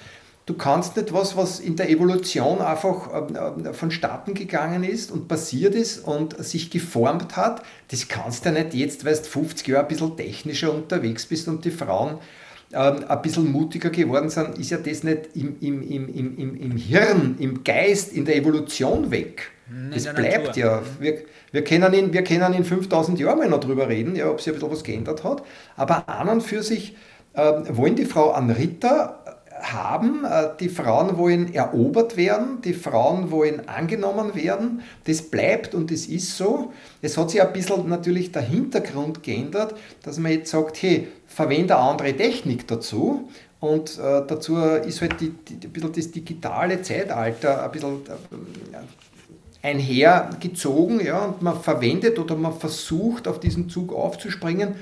du kannst nicht was, was in der Evolution einfach ähm, äh, vonstatten gegangen ist und passiert ist und sich geformt hat, das kannst du nicht jetzt, weil du 50 Jahre ein bisschen technischer unterwegs bist und die Frauen ähm, ein bisschen mutiger geworden sind, ist ja das nicht im, im, im, im, im Hirn, im Geist, in der Evolution weg. In das bleibt Natur. ja. Wir, wir, können in, wir können in 5000 Jahren mal noch drüber reden, ja, ob sich ein bisschen was geändert hat. Aber an und für sich äh, wollen die Frau an Ritter haben. Äh, die Frauen wollen erobert werden, die Frauen wollen angenommen werden. Das bleibt und das ist so. Es hat sich ein bisschen natürlich der Hintergrund geändert, dass man jetzt sagt, hey, verwende eine andere Technik dazu. Und äh, dazu ist halt die, die, ein bisschen das digitale Zeitalter ein bisschen äh, einhergezogen. Ja, und man verwendet oder man versucht, auf diesen Zug aufzuspringen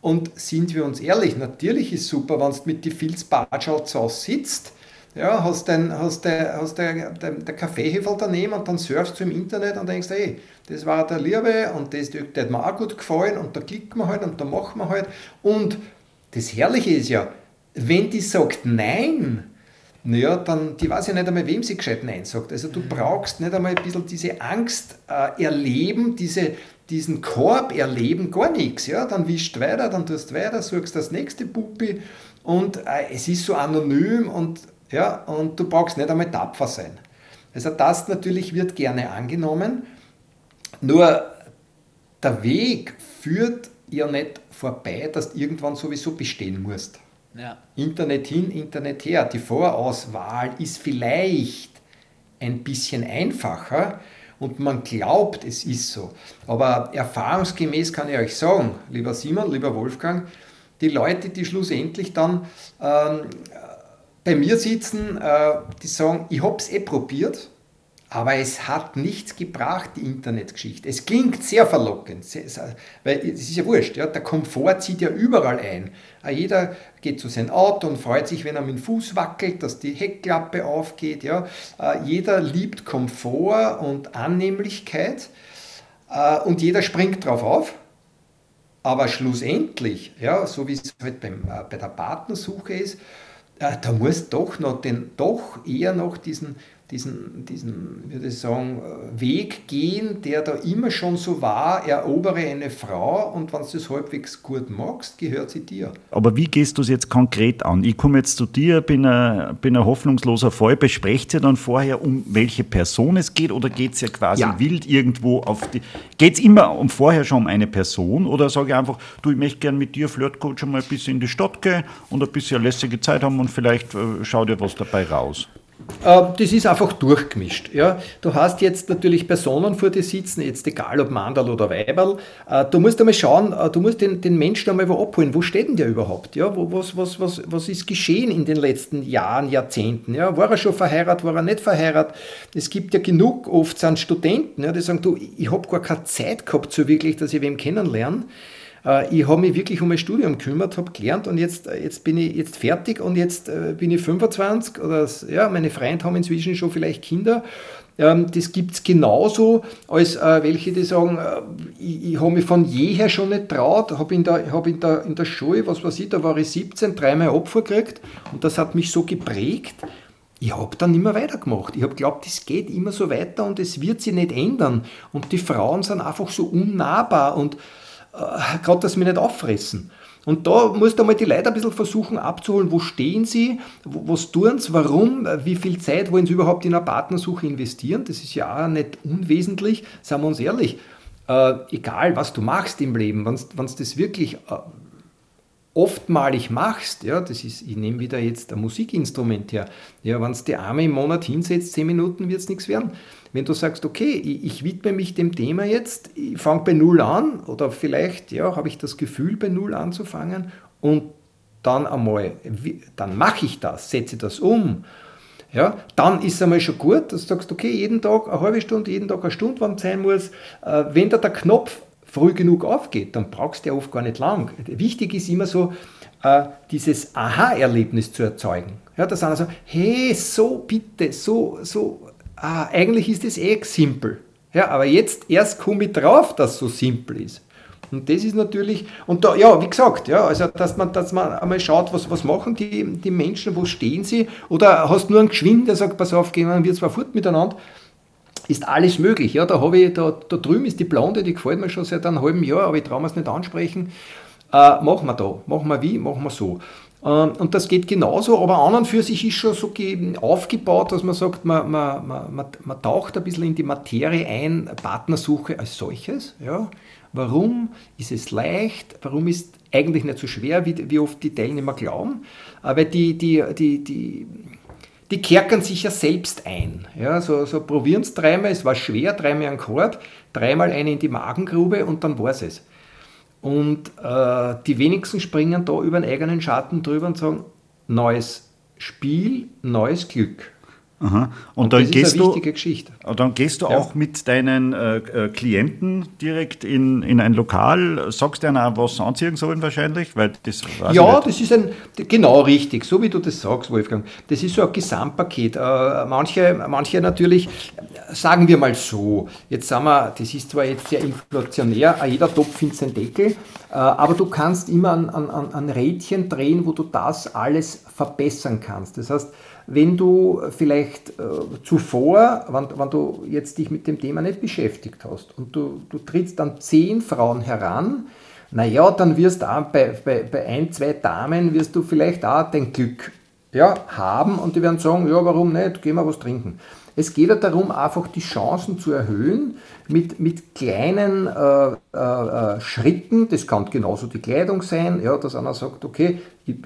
und sind wir uns ehrlich, natürlich ist es super, wenn du mit die Filzbatschal sitzt, ja, hast den, hast der, hast der, der, der Kaffeehefel daneben und dann surfst du im Internet und denkst, hey, das war der Liebe und das, das hat mir auch gut gefallen und da klicken wir halt und da machen wir halt. Und das Herrliche ist ja, wenn die sagt Nein, naja, dann, die weiß ja nicht einmal, wem sie gescheit Nein sagt. Also du brauchst nicht einmal ein bisschen diese Angst äh, erleben, diese, diesen Korb erleben, gar nichts. Ja? Dann wischst weiter, dann tust weiter, suchst das nächste Puppi und äh, es ist so anonym und, ja, und du brauchst nicht einmal tapfer sein. Also das natürlich wird gerne angenommen, nur der Weg führt ja nicht vorbei, dass du irgendwann sowieso bestehen musst. Ja. Internet hin, Internet her. Die Vorauswahl ist vielleicht ein bisschen einfacher, und man glaubt, es ist so. Aber erfahrungsgemäß kann ich euch sagen, lieber Simon, lieber Wolfgang, die Leute, die schlussendlich dann ähm, bei mir sitzen, äh, die sagen, ich habe es eh probiert, aber es hat nichts gebracht, die Internetgeschichte. Es klingt sehr verlockend, weil es ist ja wurscht, ja, der Komfort zieht ja überall ein. Äh, jeder geht zu seinem Auto und freut sich, wenn er mit dem Fuß wackelt, dass die Heckklappe aufgeht. Ja. Äh, jeder liebt Komfort und Annehmlichkeit und jeder springt drauf auf. Aber schlussendlich, ja, so wie es halt beim, bei der Partnersuche ist, da muss doch noch den, doch eher noch diesen diesen, diesen, würde ich sagen, Weg gehen, der da immer schon so war, erobere eine Frau und wenn du das halbwegs gut magst, gehört sie dir. Aber wie gehst du es jetzt konkret an? Ich komme jetzt zu dir, bin ein, bin ein hoffnungsloser Fall, besprecht ihr dann vorher, um welche Person es geht oder geht es ja quasi ja. wild irgendwo auf die... Geht es immer um vorher schon um eine Person oder sage ich einfach, du, ich möchte gerne mit dir, Flirtcoach, mal ein bisschen in die Stadt gehen und ein bisschen lässige Zeit haben und vielleicht äh, schau dir was dabei raus? Ähm, das ist einfach durchgemischt. Ja. Du hast jetzt natürlich Personen vor dir sitzen, jetzt egal ob Mandal oder Weiberl. Äh, du musst einmal schauen, äh, du musst den, den Menschen einmal wo abholen. Wo steht denn der überhaupt? Ja, was, was, was, was ist geschehen in den letzten Jahren, Jahrzehnten? Ja, war er schon verheiratet, war er nicht verheiratet? Es gibt ja genug, oft sind Studenten, ja, die sagen, du, ich habe gar keine Zeit gehabt, so wirklich, dass ich wem kennenlerne. Äh, ich habe mich wirklich um mein Studium gekümmert, habe gelernt und jetzt, äh, jetzt bin ich jetzt fertig und jetzt äh, bin ich 25 oder ja, meine Freunde haben inzwischen schon vielleicht Kinder. Ähm, das gibt es genauso als welche, die sagen, ich, ich habe mich von jeher schon nicht traut, habe in, der, hab in, der, in der Schule, was weiß ich, da war ich 17, dreimal Opfer gekriegt und das hat mich so geprägt, ich habe dann immer weitergemacht. Ich habe geglaubt, das geht immer so weiter und es wird sich nicht ändern. Und die Frauen sind einfach so unnahbar und äh, gerade dass mich nicht auffressen. Und da musst du einmal die Leute ein bisschen versuchen abzuholen, wo stehen sie, was tun sie, warum, wie viel Zeit wollen sie überhaupt in eine Partnersuche investieren. Das ist ja auch nicht unwesentlich, sagen wir uns ehrlich. Äh, egal, was du machst im Leben, wenn du das wirklich äh, oftmalig machst, ja, das ist, ich nehme wieder jetzt ein Musikinstrument her, ja, wenn du die Arme im Monat hinsetzt, zehn Minuten wird es nichts werden. Wenn du sagst, okay, ich, ich widme mich dem Thema jetzt, ich fange bei Null an oder vielleicht ja, habe ich das Gefühl, bei Null anzufangen und dann einmal, dann mache ich das, setze das um. Ja, dann ist es einmal schon gut, dass du sagst, okay, jeden Tag eine halbe Stunde, jeden Tag eine Stunde, wann es sein muss. Äh, wenn da der Knopf früh genug aufgeht, dann brauchst du ja oft gar nicht lang. Wichtig ist immer so, äh, dieses Aha-Erlebnis zu erzeugen. Ja, dass einer so, hey, so bitte, so, so ah, eigentlich ist es eh simpel. Ja, aber jetzt erst komme ich drauf, dass es so simpel ist. Und das ist natürlich, und da, ja, wie gesagt, ja, also dass man, dass man einmal schaut, was, was machen die, die Menschen, wo stehen sie, oder hast nur einen Geschwind, der sagt, pass auf, gehen wir zwar fort miteinander, ist alles möglich. Ja, da, habe ich, da, da drüben ist die Blonde, die gefällt mir schon seit einem halben Jahr, aber ich traue mir es nicht ansprechen. Äh, machen wir da, machen wir wie, machen wir so. Ähm, und das geht genauso, aber an und für sich ist schon so aufgebaut, dass man sagt, man, man, man, man taucht ein bisschen in die Materie ein, Partnersuche als solches. Ja. Warum ist es leicht? Warum ist eigentlich nicht so schwer, wie, wie oft die Teilnehmer glauben? Aber die, die, die, die, die kerkern sich ja selbst ein. Ja, so, so probieren es dreimal, es war schwer, dreimal ein Korb, dreimal eine in die Magengrube und dann war es. Und äh, die wenigsten springen da über den eigenen Schatten drüber und sagen, neues Spiel, neues Glück. Aha. Und, und, dann das gehst ist eine wichtige du, Geschichte. Dann gehst du ja. auch mit deinen äh, äh, Klienten direkt in, in ein Lokal, sagst denen auch, was sie anziehen sollen wahrscheinlich? Weil das ja, das ist ein, genau richtig, so wie du das sagst, Wolfgang. Das ist so ein Gesamtpaket. Äh, manche, manche natürlich, sagen wir mal so, jetzt sagen wir, das ist zwar jetzt sehr inflationär, jeder Topf findet seinen Deckel, äh, aber du kannst immer an, an, an Rädchen drehen, wo du das alles verbessern kannst. Das heißt, wenn du vielleicht äh, zuvor, wenn, wenn, du jetzt dich mit dem Thema nicht beschäftigt hast und du, du trittst an zehn Frauen heran, naja, dann wirst du auch bei, bei, bei ein, zwei Damen wirst du vielleicht auch dein Glück ja, haben und die werden sagen, ja, warum nicht, gehen wir was trinken. Es geht ja darum, einfach die Chancen zu erhöhen mit, mit kleinen äh, äh, äh Schritten. Das kann genauso die Kleidung sein, ja, dass einer sagt, okay, ich,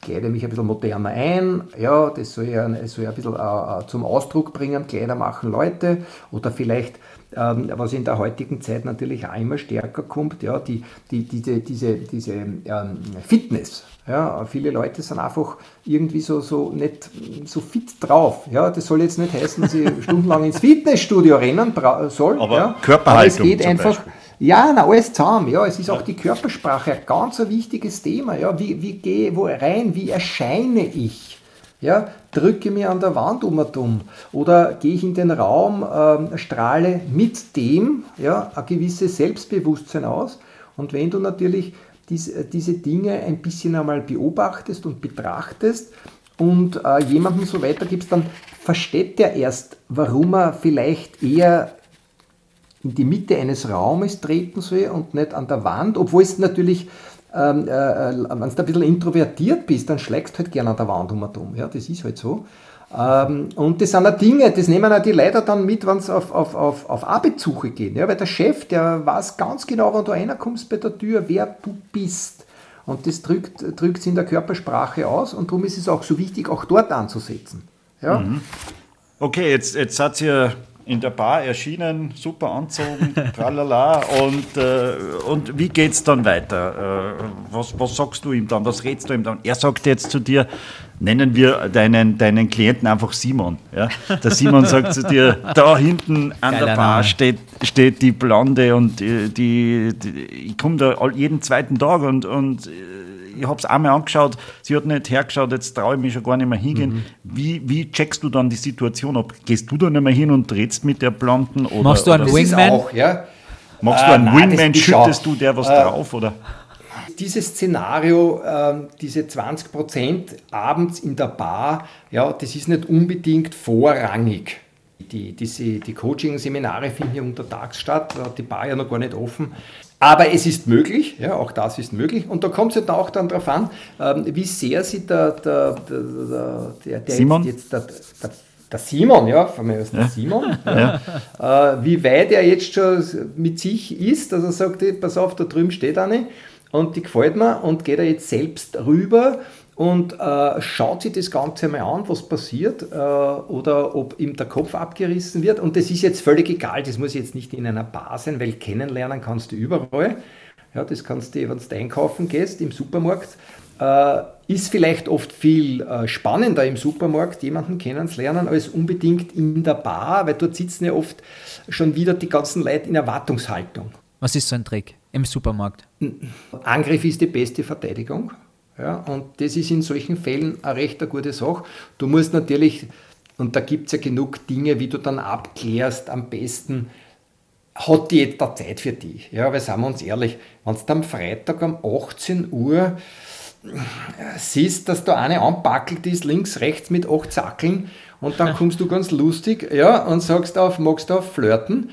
kleide mich ein bisschen moderner ein, ja, das soll ja, das soll ja ein bisschen äh, äh, zum Ausdruck bringen, Kleider machen Leute oder vielleicht, ähm, was in der heutigen Zeit natürlich auch immer stärker kommt, ja, die, die, diese, diese, diese ähm, Fitness. Ja, viele Leute sind einfach irgendwie so, so nicht so fit drauf. Ja, das soll jetzt nicht heißen, dass ich stundenlang ins Fitnessstudio rennen soll. Aber ja, Körperhaltung aber es geht einfach, Beispiel ja, na, alles zusammen. Ja, es ist auch die Körpersprache ein ganz ein wichtiges Thema. Ja, wie, wie gehe wo rein? Wie erscheine ich? Ja, drücke mir an der Wand um und um oder gehe ich in den Raum, äh, strahle mit dem ja, ein gewisses Selbstbewusstsein aus. Und wenn du natürlich dies, diese Dinge ein bisschen einmal beobachtest und betrachtest und äh, jemandem so weitergibst, dann versteht der erst, warum er vielleicht eher in die Mitte eines Raumes treten soll und nicht an der Wand, obwohl es natürlich, ähm, äh, äh wenn du ein bisschen introvertiert bist, dann schlägst du halt gerne an der Wand um und um. Ja, das ist halt so. Ähm, und das sind auch Dinge, das nehmen auch die Leute dann mit, wenn sie auf, auf, auf, auf Arbeitssuche gehen. Ja, weil der Chef, der weiß ganz genau, wenn du reinkommst bei der Tür, wer du bist. Und das drückt es in der Körpersprache aus und darum ist es auch so wichtig, auch dort anzusetzen. Ja? Mhm. Okay, jetzt, jetzt seid ihr in der Bar erschienen, super anzogen, tralala. Und, äh, und wie es dann weiter? Äh, was, was sagst du ihm dann? Was redest du ihm dann? Er sagt jetzt zu dir, nennen wir deinen, deinen Klienten einfach Simon. Ja? Der Simon sagt zu dir, da hinten an Geiler der Bar steht, steht die Blonde und die, die, die ich komme da jeden zweiten Tag und, und ich habe es einmal angeschaut, sie hat nicht hergeschaut, jetzt traue ich mich schon gar nicht mehr hingehen. Mhm. Wie, wie checkst du dann die Situation ab? Gehst du da nicht mehr hin und drehst mit der Blonden? Oder, Machst du einen Wingman? Auch, ja. Machst du einen äh, Wingman, schüttest du der was äh, drauf? Oder? Dieses Szenario, äh, diese 20% abends in der Bar, ja, das ist nicht unbedingt vorrangig. Die, diese, die Coaching-Seminare finden ja untertags statt, da hat die Bar ja noch gar nicht offen. Aber es ist möglich, ja, auch das ist möglich. Und da kommt es halt auch dann darauf an, ähm, wie sehr sie der, der, der, der, der Simon? jetzt, der, der, der Simon, ja, von mir aus der ja. Simon, ja, ja. Äh, wie weit er jetzt schon mit sich ist, dass er sagt, pass auf, da drüben steht eine und die gefällt mir und geht er jetzt selbst rüber und äh, schaut sich das Ganze mal an, was passiert äh, oder ob ihm der Kopf abgerissen wird. Und das ist jetzt völlig egal, das muss jetzt nicht in einer Bar sein, weil kennenlernen kannst du überall. Ja, das kannst du, wenn du einkaufen gehst im Supermarkt. Äh, ist vielleicht oft viel äh, spannender im Supermarkt, jemanden kennenzulernen, als unbedingt in der Bar, weil dort sitzen ja oft schon wieder die ganzen Leute in Erwartungshaltung. Was ist so ein Trick im Supermarkt? Angriff ist die beste Verteidigung. Ja, und das ist in solchen Fällen eine recht eine gute Sache. Du musst natürlich, und da gibt es ja genug Dinge, wie du dann abklärst, am besten, hat die jetzt da Zeit für dich? Ja, weil sagen wir uns ehrlich, wenn du am Freitag um 18 Uhr siehst, dass da eine anpackelt ist, links, rechts mit acht Zackeln, und dann kommst du ganz lustig ja, und sagst auf, magst du auf flirten,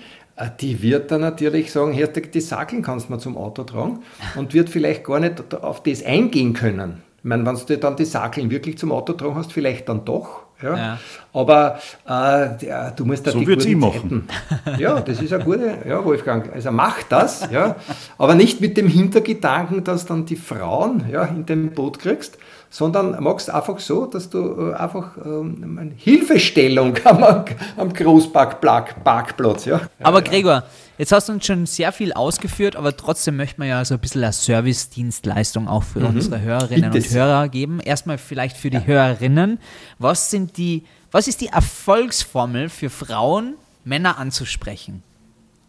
die wird dann natürlich sagen, Herr, die Sackeln kannst du mal zum Auto tragen und wird vielleicht gar nicht auf das eingehen können. Ich meine, wenn du dann die Sakeln wirklich zum Auto tragen hast, vielleicht dann doch. Ja. Ja. Aber äh, du musst da So die guten ich machen. Zeiten- Ja, das ist eine gute, ja, Wolfgang. Also mach das, ja. Aber nicht mit dem Hintergedanken, dass dann die Frauen ja, in dem Boot kriegst, sondern machst einfach so, dass du äh, einfach ähm, eine Hilfestellung am, am Großparkplatz, ja. Aber Gregor, jetzt hast du uns schon sehr viel ausgeführt, aber trotzdem möchte man ja so ein bisschen eine Service-Dienstleistung auch für unsere Hörerinnen Mhm. Bitte und. Hörer geben. Erstmal vielleicht für die Hörerinnen. Was sind die, was ist die Erfolgsformel für Frauen, Männer anzusprechen?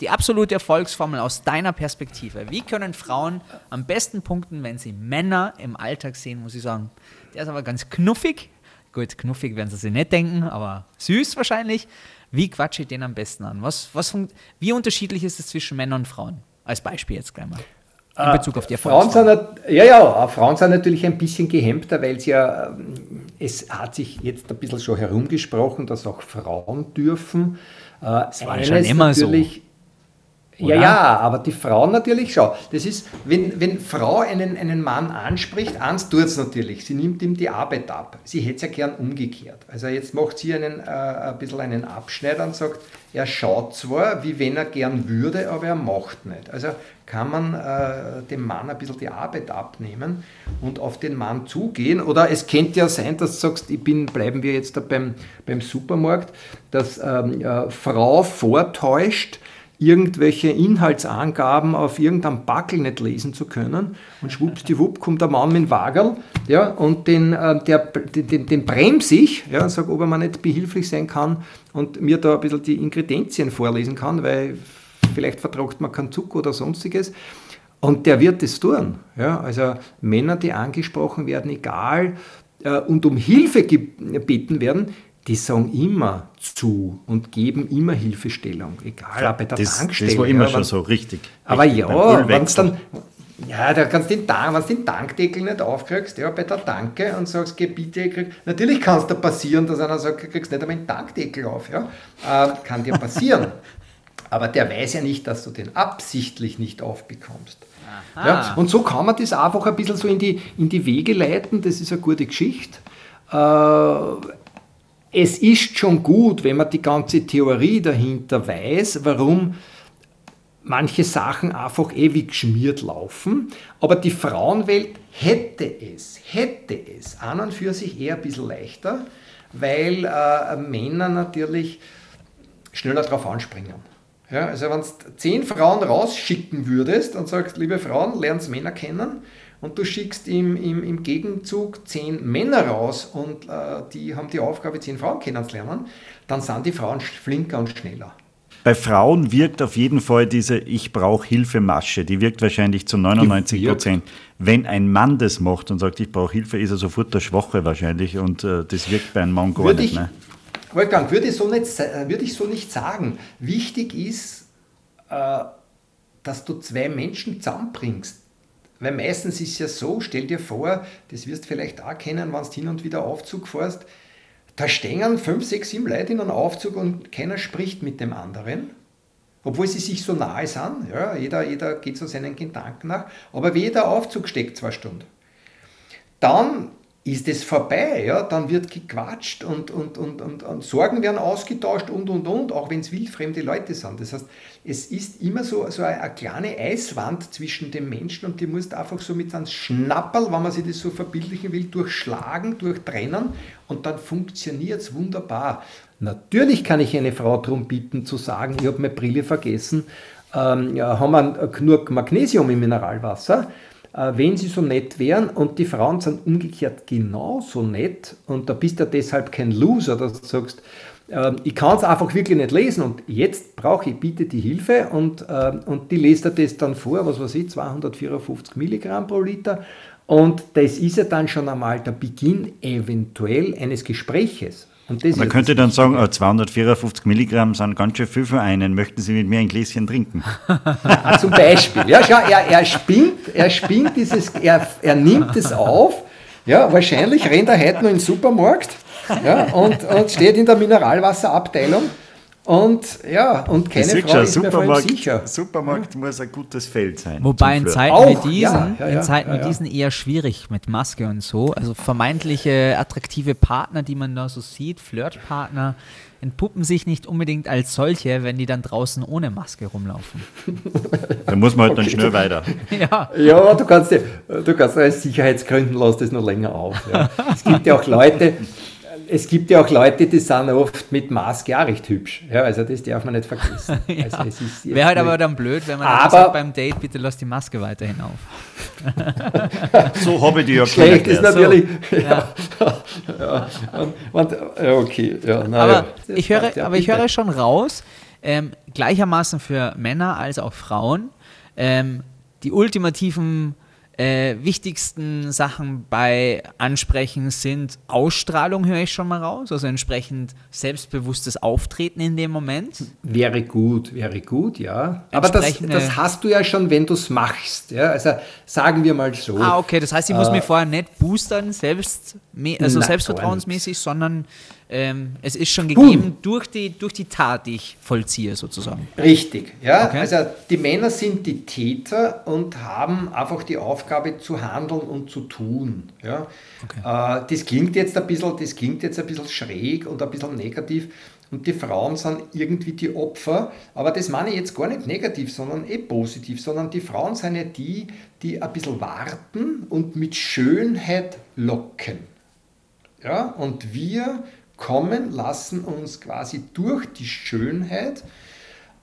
Die absolute Erfolgsformel aus deiner Perspektive. Wie können Frauen am besten punkten, wenn sie Männer im Alltag sehen, muss ich sagen. Der ist aber ganz knuffig. Gut, knuffig werden sie sich nicht denken, aber süß wahrscheinlich. Wie quatsche ich den am besten an? Was, was, wie unterschiedlich ist es zwischen Männern und Frauen? Als Beispiel jetzt gleich mal. In Bezug auf die Frauen sind, ja, ja, Frauen sind natürlich ein bisschen gehemmter, weil es ja, ähm, es hat sich jetzt ein bisschen schon herumgesprochen, dass auch Frauen dürfen. Das war schon immer so. Ja, Oder? ja, aber die Frauen natürlich, schau, das ist, wenn, wenn Frau einen, einen Mann anspricht, eins tut es natürlich, sie nimmt ihm die Arbeit ab. Sie hätte es ja gern umgekehrt. Also jetzt macht sie einen, äh, ein bisschen einen Abschneider und sagt, er schaut zwar, wie wenn er gern würde, aber er macht nicht. Also kann man äh, dem Mann ein bisschen die Arbeit abnehmen und auf den Mann zugehen. Oder es könnte ja sein, dass du sagst, ich bin, bleiben wir jetzt da beim, beim Supermarkt, dass ähm, äh, Frau vortäuscht, irgendwelche Inhaltsangaben auf irgendeinem Backel nicht lesen zu können. Und schwuppsdiwupp kommt der Mann mit dem Wagel ja, und den, äh, der, den, den, bremse ich ja, und sage, ob er mir nicht behilflich sein kann und mir da ein bisschen die Ingredienzien vorlesen kann, weil vielleicht vertragt man keinen Zucker oder sonstiges. Und der wird das tun. Ja? Also Männer, die angesprochen werden, egal, äh, und um Hilfe gebeten werden, die sagen immer zu und geben immer Hilfestellung, egal ob bei der Das, Tankstelle. das war immer ja, schon so, richtig. aber Richtig, ja, wenn dann, ja, da kannst du den, Tank, den Tankdeckel nicht aufkriegst, ja, bei der Tanke und sagst, geh bitte, krieg, natürlich kann es da passieren, dass einer sagt, du kriegst nicht einmal den Tankdeckel auf, ja, äh, kann dir passieren. Aber der weiß ja nicht, dass du den absichtlich nicht aufbekommst. Ja, und so kann man das einfach ein bisschen so in die, in die Wege leiten, das ist eine gute Geschichte. Äh, es ist schon gut, wenn man die ganze Theorie dahinter weiß, warum manche Sachen einfach ewig geschmiert laufen. Aber die Frauenwelt hätte es, hätte es an und für sich eher ein bisschen leichter, weil äh, Männer natürlich schneller darauf anspringen. Ja, also wenn du zehn Frauen rausschicken würdest und sagst, liebe Frauen, lernt Männer kennen und du schickst im, im, im Gegenzug zehn Männer raus und äh, die haben die Aufgabe, zehn Frauen kennenzulernen, dann sind die Frauen flinker und schneller. Bei Frauen wirkt auf jeden Fall diese Ich brauche Hilfe Masche. Die wirkt wahrscheinlich zu 99 Die wirkt. Prozent. Wenn ein Mann das macht und sagt, ich brauche Hilfe, ist er sofort der Schwache wahrscheinlich und äh, das wirkt bei einem Mann gar Würde nicht. ich, Ne? Wolfgang, würde ich, so nicht, würde ich so nicht sagen. Wichtig ist, äh, dass du zwei Menschen zusammenbringst. Weil meistens ist es ja so, stell dir vor, das wirst du vielleicht auch kennen, wenn du hin und wieder Aufzug fährst, da stehen fünf, sechs, sieben Leute in einem Aufzug und keiner spricht mit dem anderen. Obwohl sie sich so nahe sind, ja, jeder, jeder geht so seinen Gedanken nach, aber jeder Aufzug steckt zwei Stunden dann ist es vorbei, ja, dann wird gequatscht und, und, und, und, und Sorgen werden ausgetauscht und, und, und, auch wenn es wildfremde Leute sind. Das heißt, es ist immer so, so eine, eine kleine Eiswand zwischen den Menschen und die musst einfach so mit einem Schnapperl, wenn man sich das so verbildlichen will, durchschlagen, durchtrennen und dann funktioniert es wunderbar. Natürlich kann ich eine Frau darum bitten, zu sagen, ich habe meine Brille vergessen, ähm, ja, haben wir genug Magnesium im Mineralwasser wenn sie so nett wären und die Frauen sind umgekehrt genauso nett und da bist du deshalb kein Loser, dass du sagst, ähm, ich kann es einfach wirklich nicht lesen und jetzt brauche ich bitte die Hilfe und, ähm, und die lest dir das dann vor, was weiß ich, 254 Milligramm pro Liter und das ist ja dann schon einmal der Beginn eventuell eines Gespräches. Man könnte dann sagen, Wichtige. äh, 254 Milligramm sind ganz schön viel für einen. Möchten Sie mit mir ein Gläschen trinken? Ah, zum Beispiel. Ja, schau, er, er spinnt, er spinnt dieses, er, er nimmt es auf. Ja, wahrscheinlich rennt er heute noch in den Supermarkt ja, und, und steht in der Mineralwasserabteilung Und ja, und keine Frau schon, ist mir vor allem Supermarkt, sicher. Supermarkt muss ein gutes Feld sein. Wobei in. Zeiten Auch, wie diesen, ja, ja, in Zeiten ja, wie ja. diesen eher schwierig mit Maske und so. Also vermeintliche attraktive Partner, die man da so sieht, Flirtpartner, entpuppen sich nicht unbedingt als solche, wenn die dann draußen ohne Maske rumlaufen. Da muss man halt dann schnell weiter. ja. Ja, du kannst, du kannst aus Sicherheitsgründen lass das noch länger auf. Ja. Es gibt ja auch Leute, es gibt ja auch Leute, die sind oft mit Maske auch recht hübsch. Ja, also das darf man nicht vergessen. Ja. Also es ist jetzt Wäre halt aber dann blöd, wenn man Aber- sagt beim Date, bitte lass die Maske weiterhin auf. So habe ich die ja Schlecht ist natürlich. Ja. Ja. Und, ja, okay. Ja, na aber ja. ich höre, Passt, ja, aber ich bitte. höre schon raus, ähm, gleichermaßen für Männer als auch Frauen, ähm, die ultimativen äh, wichtigsten Sachen bei Ansprechen sind Ausstrahlung, höre ich schon mal raus, also entsprechend selbstbewusstes Auftreten in dem Moment. Wäre gut, wäre gut, ja. Aber das, das hast du ja schon, wenn du es machst. Ja? Also sagen wir mal so. Ah, okay, das heißt, ich muss mich vorher nicht boostern, selbst, also Na, selbstvertrauensmäßig, sondern ähm, es ist schon gegeben durch die, durch die Tat, die ich vollziehe, sozusagen. Richtig, ja. Okay. Also die Männer sind die Täter und haben einfach die Aufgabe zu handeln und zu tun. Ja. Äh, das klingt jetzt ein bisschen, das klingt jetzt ein bisschen schräg und ein bisschen negativ. Und die Frauen sind irgendwie die Opfer, aber das meine ich jetzt gar nicht negativ, sondern eh positiv, sondern die Frauen sind ja die, die ein bisschen warten und mit Schönheit locken. Ja, und wir kommen, lassen uns quasi durch die Schönheit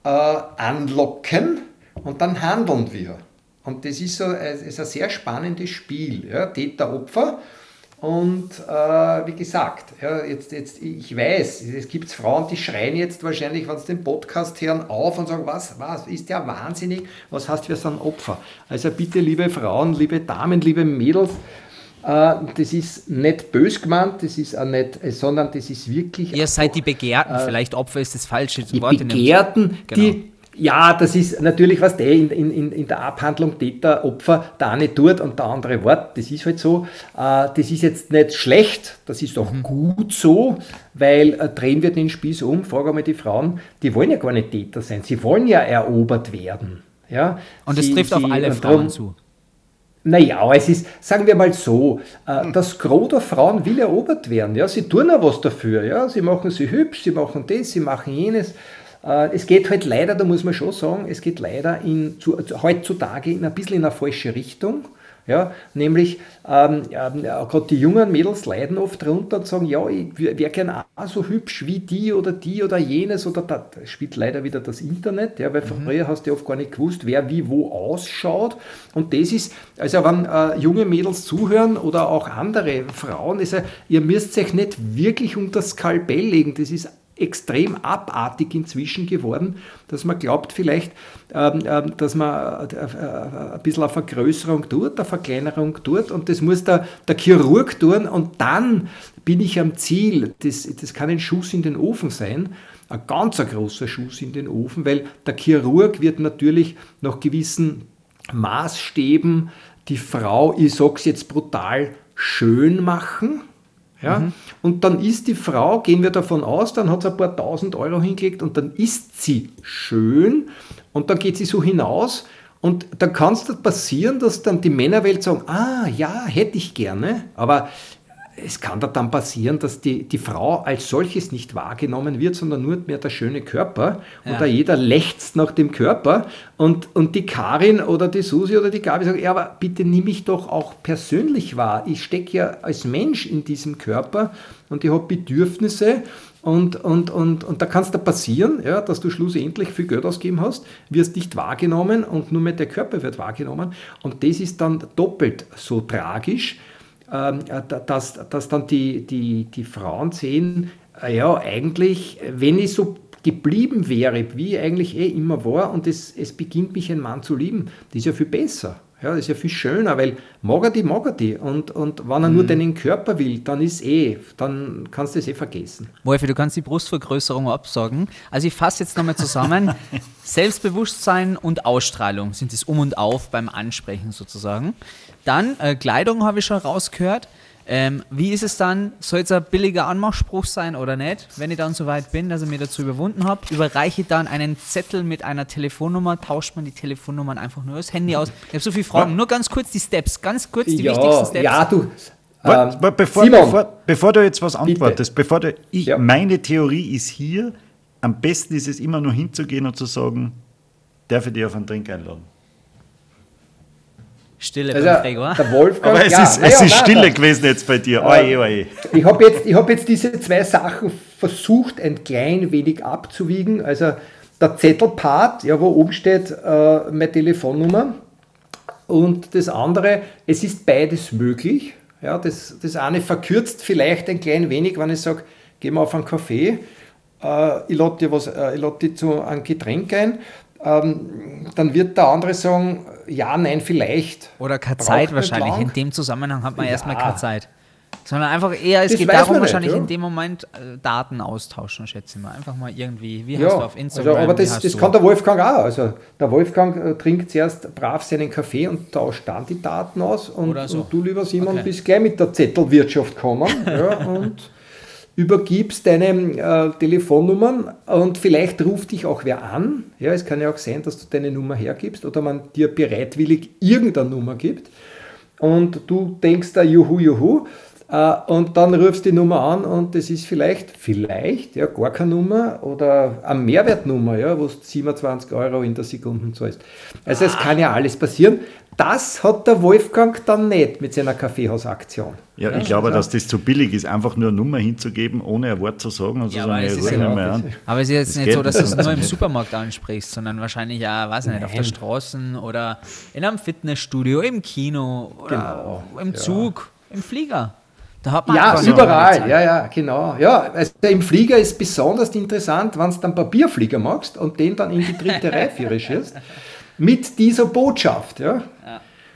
äh, anlocken und dann handeln wir. Und das ist, so, ist ein sehr spannendes Spiel, ja? Täter-Opfer. Und äh, wie gesagt, ja, jetzt, jetzt, ich weiß, es gibt Frauen, die schreien jetzt wahrscheinlich, wenn sie den Podcast hören, auf und sagen, was, was ist der wahnsinnig, was heißt, wir sind Opfer. Also bitte, liebe Frauen, liebe Damen, liebe Mädels, das ist nicht bös gemeint, das ist auch nicht, äh, sondern das ist wirklich Ihr seid die Begehrten, vielleicht Opfer ist das falsche die Wort. Begehrten, Genau. die, ja, das ist natürlich, was der in, in, in- der Abhandlung Täter, Opfer, der eine tut und der andere Wort, das ist halt so. Äh, das ist jetzt nicht schlecht, das ist Mhm. auch gut so, weil äh, drehen wir den Spieß um, frage einmal die Frauen, die wollen ja gar nicht Täter sein, sie wollen ja erobert werden. Ja? Und Sie- trifft auf sie- alle und Frauen darum- zu. Naja, es ist, sagen wir mal so, äh, das Gros der Frauen will erobert werden. Ja? Sie tun ja was dafür. Ja? Sie machen sie hübsch, sie machen das, sie machen jenes. Äh, es geht halt leider, da muss man schon sagen, es geht leider in, zu, zu, heutzutage in ein bisschen in eine falsche Richtung. Ja, nämlich ähm, ähm, ja, gerade die jungen Mädels leiden oft drunter und sagen, ja, ich wäre gerne auch so hübsch wie die oder die oder jenes oder da, da spielt leider wieder das Internet, ja, weil früher hast du oft gar nicht gewusst, wer wie wo ausschaut. Und das ist, also wenn äh, junge Mädels zuhören oder auch andere Frauen, also, ihr müsst euch nicht wirklich unter das Skalpell legen, das ist extrem abartig inzwischen geworden, dass man glaubt vielleicht, ähm, ähm, dass man äh, äh, ein bisschen eine Vergrößerung tut, eine Verkleinerung tut und das muss der, der Chirurg tun und dann bin ich am Ziel. Das, das kann ein Schuss in den Ofen sein, ein ganz großer Schuss in den Ofen, weil der Chirurg wird natürlich nach gewissen Maßstäben die Frau, ich sage es jetzt brutal, schön machen. Ja? Und dann ist die Frau, gehen wir davon aus, dann hat sie ein paar tausend Euro hingelegt und dann ist sie schön und dann geht sie so hinaus und dann kann es passieren, dass dann die Männerwelt sagen, ah ja, hätte ich gerne, aber es kann da dann passieren, dass die, die Frau als solches nicht wahrgenommen wird, sondern nur mehr der schöne Körper. Und Ja. da jeder lechzt nach dem Körper. Und, und die Karin oder die Susi oder die Gabi sagen, ja, aber bitte nimm mich doch auch persönlich wahr. Ich stecke ja als Mensch in diesem Körper und ich habe Bedürfnisse. Und, und, und, und da kann es da passieren, ja, dass du schlussendlich viel Geld ausgeben hast, wirst nicht wahrgenommen und nur mehr der Körper wird wahrgenommen. Und das ist dann doppelt so tragisch dass, dass dann die, die, die Frauen sehen, äh, ja, eigentlich, wenn ich so geblieben wäre, wie ich eigentlich eh immer war, und es, es beginnt mich ein Mann zu lieben, das ist ja viel besser. Ja, das ist ja viel schöner, weil mag er die, mag er die. Und, und wenn er nur deinen Körper will, dann ist eh, dann kannst du es eh vergessen. Wolfi, du kannst die Brustvergrößerung absagen. Also ich fasse jetzt nochmal zusammen. Selbstbewusstsein und Ausstrahlung sind das Um und Auf beim Ansprechen sozusagen. Dann äh, Kleidung habe ich schon rausgehört. Ähm, wie ist es dann? Soll es ein billiger Anmachspruch sein oder nicht? Wenn ich dann so weit bin, dass ich mir dazu überwunden habe, überreiche ich dann einen Zettel mit einer Telefonnummer, tauscht man die Telefonnummern einfach nur das Handy aus. Ich habe so viele Fragen. Nur ganz kurz die Steps, ganz kurz die wichtigsten Ja, Steps. ja, du. Ähm, bevor, Simon, bevor, bevor du jetzt was antwortest, bevor du, ich, Ja. meine Theorie ist hier, am besten ist es immer nur hinzugehen und zu sagen, darf ich dich auf einen Drink einladen? Stille also, beim Gregor. der Wolfgang. Aber es ja, ist, es ja, ist nein, stille da- gewesen jetzt bei dir. Oje, oje. Ich habe jetzt, ich hab jetzt diese zwei Sachen versucht, ein klein wenig abzuwiegen. Also der Zettelpart, ja, wo oben steht äh, meine Telefonnummer. Und das andere, es ist beides möglich. Ja, das, das eine verkürzt vielleicht ein klein wenig, wenn ich sage, gehen wir auf einen Kaffee, äh, ich lade dir, was, äh, ich lade dir zu einem Getränk ein. Ähm, dann wird der andere sagen, ja, nein, vielleicht. Oder keine Zeit wahrscheinlich. lang. In dem Zusammenhang hat man Ja. erstmal keine Zeit. Sondern einfach eher, es Das geht darum, nicht, wahrscheinlich ja. in dem Moment äh, Daten austauschen, schätze ich mal. Einfach mal irgendwie, wie Ja, hast du auf Instagram? also, aber das, das kann der Wolfgang auch. Also der Wolfgang äh, trinkt zuerst brav seinen Kaffee und tauscht dann die Daten aus. Und, so. und du, lieber Simon, Okay. bist gleich mit der Zettelwirtschaft gekommen ja, und übergibst deine äh, Telefonnummern und vielleicht ruft dich auch wer an. Ja, es kann ja auch sein, dass du deine Nummer hergibst oder man dir bereitwillig irgendeine Nummer gibt und du denkst da juhu, juhu. Äh, Und dann rufst du die Nummer an und das ist vielleicht, vielleicht, ja, gar keine Nummer oder eine Mehrwertnummer, ja, wo du 27 Euro in der Sekunde zahlst. Also es kann ja alles passieren. Das hat der Wolfgang dann nicht mit seiner Kaffeehausaktion. Ja, ich glaube, dass das zu billig ist, einfach nur eine Nummer hinzugeben, ohne ein Wort zu sagen und zu Ja, sagen, aber ich es ist rufe ja mehr an. Aber es ist jetzt Das nicht so, dass du es nur im Supermarkt ansprichst, sondern wahrscheinlich ja, weiß ich nicht, auf der Nein. Straße oder in einem Fitnessstudio, im Kino oder Genau, im ja. Zug, im Flieger. Da hat man Ja, überall, ja, ja, genau. Ja, also im Flieger ist besonders interessant, wenn du dann Papierflieger machst und den dann in die dritte Reihe führst. Mit dieser Botschaft, ja.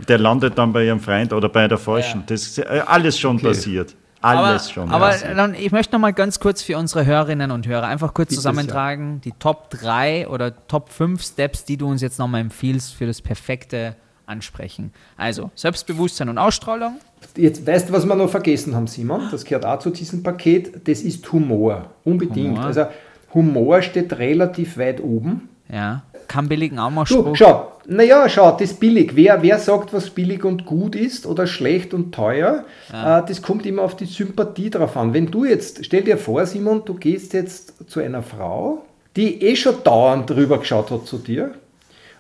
Der landet dann bei ihrem Freund oder bei der Falschen. Das ist äh, alles schon passiert. Alles aber, schon aber passiert. dann, ich möchte noch mal ganz kurz für unsere Hörerinnen und Hörer einfach kurz Bitte zusammentragen, die Top 3 oder Top 5 Steps, die du uns jetzt noch mal empfiehlst für das perfekte Ansprechen. Also, Selbstbewusstsein und Ausstrahlung. Jetzt weißt du, was wir noch vergessen haben, Simon? Das gehört auch zu diesem Paket. Das ist Humor. Unbedingt. Humor. Also Humor steht relativ weit oben. Ja, kein billigen Du, Anmachspruch. schau, naja, schau, das ist billig. Wer, wer sagt, was billig und gut ist oder schlecht und teuer, äh, das kommt immer auf die Sympathie drauf an. Wenn du jetzt, stell dir vor, Simon, du gehst jetzt zu einer Frau, die eh schon dauernd drüber geschaut hat zu dir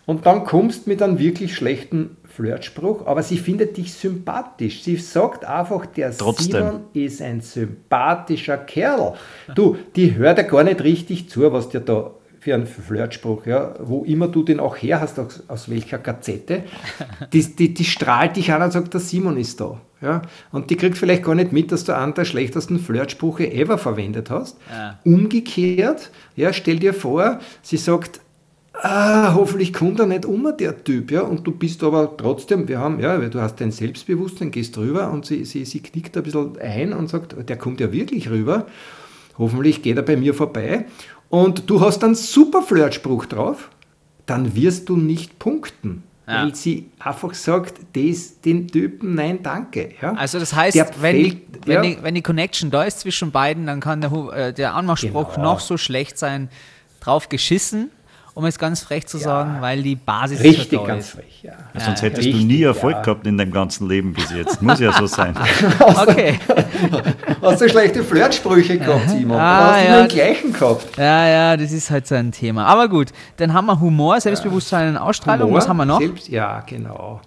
und dann kommst mit einem wirklich schlechten Flirtspruch, aber sie findet dich sympathisch. Sie sagt einfach, der Trotzdem. Simon ist ein sympathischer Kerl. Du, die hört ja gar nicht richtig zu, was dir da für einen Flirtspruch, ja, wo immer du den auch her hast, aus, aus welcher Gazette, die, die, die strahlt dich an und sagt, der Simon ist da. Ja? Und die kriegt vielleicht gar nicht mit, dass du einen der schlechtesten Flirtsprüche ever verwendet hast. Ja. Umgekehrt, ja, stell dir vor, sie sagt, ah, hoffentlich kommt er nicht um, der Typ, ja, und du bist aber trotzdem, wir haben, ja, du hast dein Selbstbewusstsein, gehst rüber und sie, sie, sie knickt ein bisschen ein und sagt, der kommt ja wirklich rüber, hoffentlich geht er bei mir vorbei und du hast einen super Flirtspruch drauf, dann wirst du nicht punkten. Ja. Weil sie einfach sagt, das, den Typen, nein, danke. Ja? Also das heißt, Der wenn, die, fällt- wenn, ja. die, wenn die Connection da ist zwischen beiden, dann kann der, äh, der Anmachspruch Genau. noch so schlecht sein, drauf geschissen, um es ganz frech zu sagen, weil die Basis Richtig, da ganz ist. frech, ja. Ja, sonst Ja, hättest du richtig, nie Erfolg ja. gehabt in deinem ganzen Leben bis jetzt. Muss ja so sein. Okay. Hast du schlechte Flirtsprüche gehabt, Simon? Ah, Oder hast du ja. nur den gleichen gehabt? Ja, ja, das ist halt so ein Thema. Aber gut, dann haben wir Humor, Selbstbewusstsein und Ausstrahlung. Humor, Was haben wir noch? Selbst, ja, genau.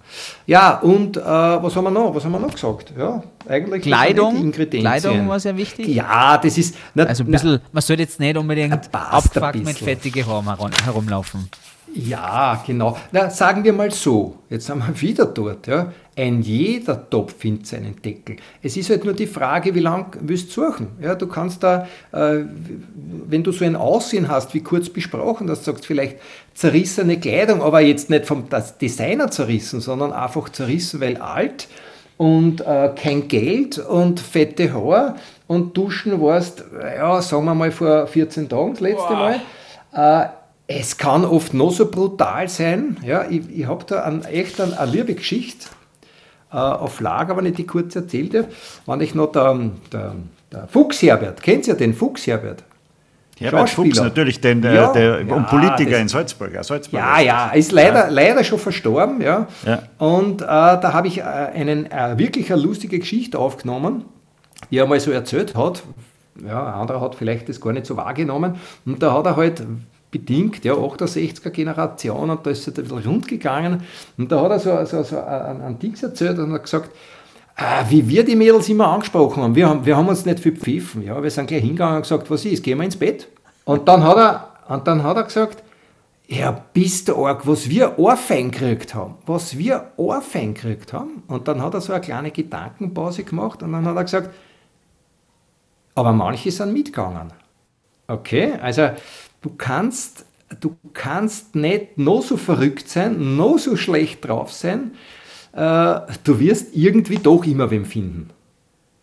Ja, und äh, was haben wir noch? Was haben wir noch gesagt? Ja, eigentlich Kleidung. Kleidung war sehr wichtig. Ja, das ist. Na, Also ein na, bisschen, man sollte jetzt nicht unbedingt abgefuckt mit bisschen. fettige Haaren herum- herumlaufen. Ja, genau. Na, sagen wir mal so, jetzt sind wir wieder dort. Ja. Ein jeder Topf findet seinen Deckel. Es ist halt nur die Frage, wie lange willst du suchen. Ja, du kannst da, äh, wenn du so ein Aussehen hast, wie kurz besprochen, dass du sagst, vielleicht zerrissene Kleidung, aber jetzt nicht vom Designer zerrissen, sondern einfach zerrissen, weil alt und äh, kein Geld und fette Haare und duschen warst, ja, sagen wir mal vor 14 Tagen das letzte Mal. Äh, es kann oft noch so brutal sein. Ja, ich ich habe da ein, echt ein, eine liebe Geschichte. äh, auf Lager, wenn ich die kurz erzählte, wenn ich noch der, der, der Fuchs Herbert, kennt ihr den Fuchs Herbert? Herbert Fuchs, natürlich, den, der, ja, der ja, Politiker das, in Salzburg. Ja, Salzburg ja, ja, ist leider, ja. leider schon verstorben. Ja. ja. Und äh, da habe ich äh, einen, äh, wirklich eine lustige Geschichte aufgenommen, die er mal so erzählt hat. Ja, ein anderer hat vielleicht das gar nicht so wahrgenommen. Und da hat er halt bedingt, ja, 68er Generation und da ist es ein bisschen rund gegangen. Und da hat er so, so, so ein, ein Ding erzählt und hat gesagt, äh, wie wir die Mädels immer angesprochen haben. Wir haben, wir haben uns nicht viel pfiffen. Ja, wir sind gleich hingegangen und gesagt, was ist, gehen wir ins Bett. Und dann hat er, und dann hat er gesagt, ja, bist du arg, was wir Ohrfein gekriegt haben. Was wir Ohrfein gekriegt haben. Und dann hat er so eine kleine Gedankenpause gemacht und dann hat er gesagt, aber manche sind mitgegangen. Okay, also du kannst, du kannst nicht noch so verrückt sein, noch so schlecht drauf sein, äh, du wirst irgendwie doch immer wem finden.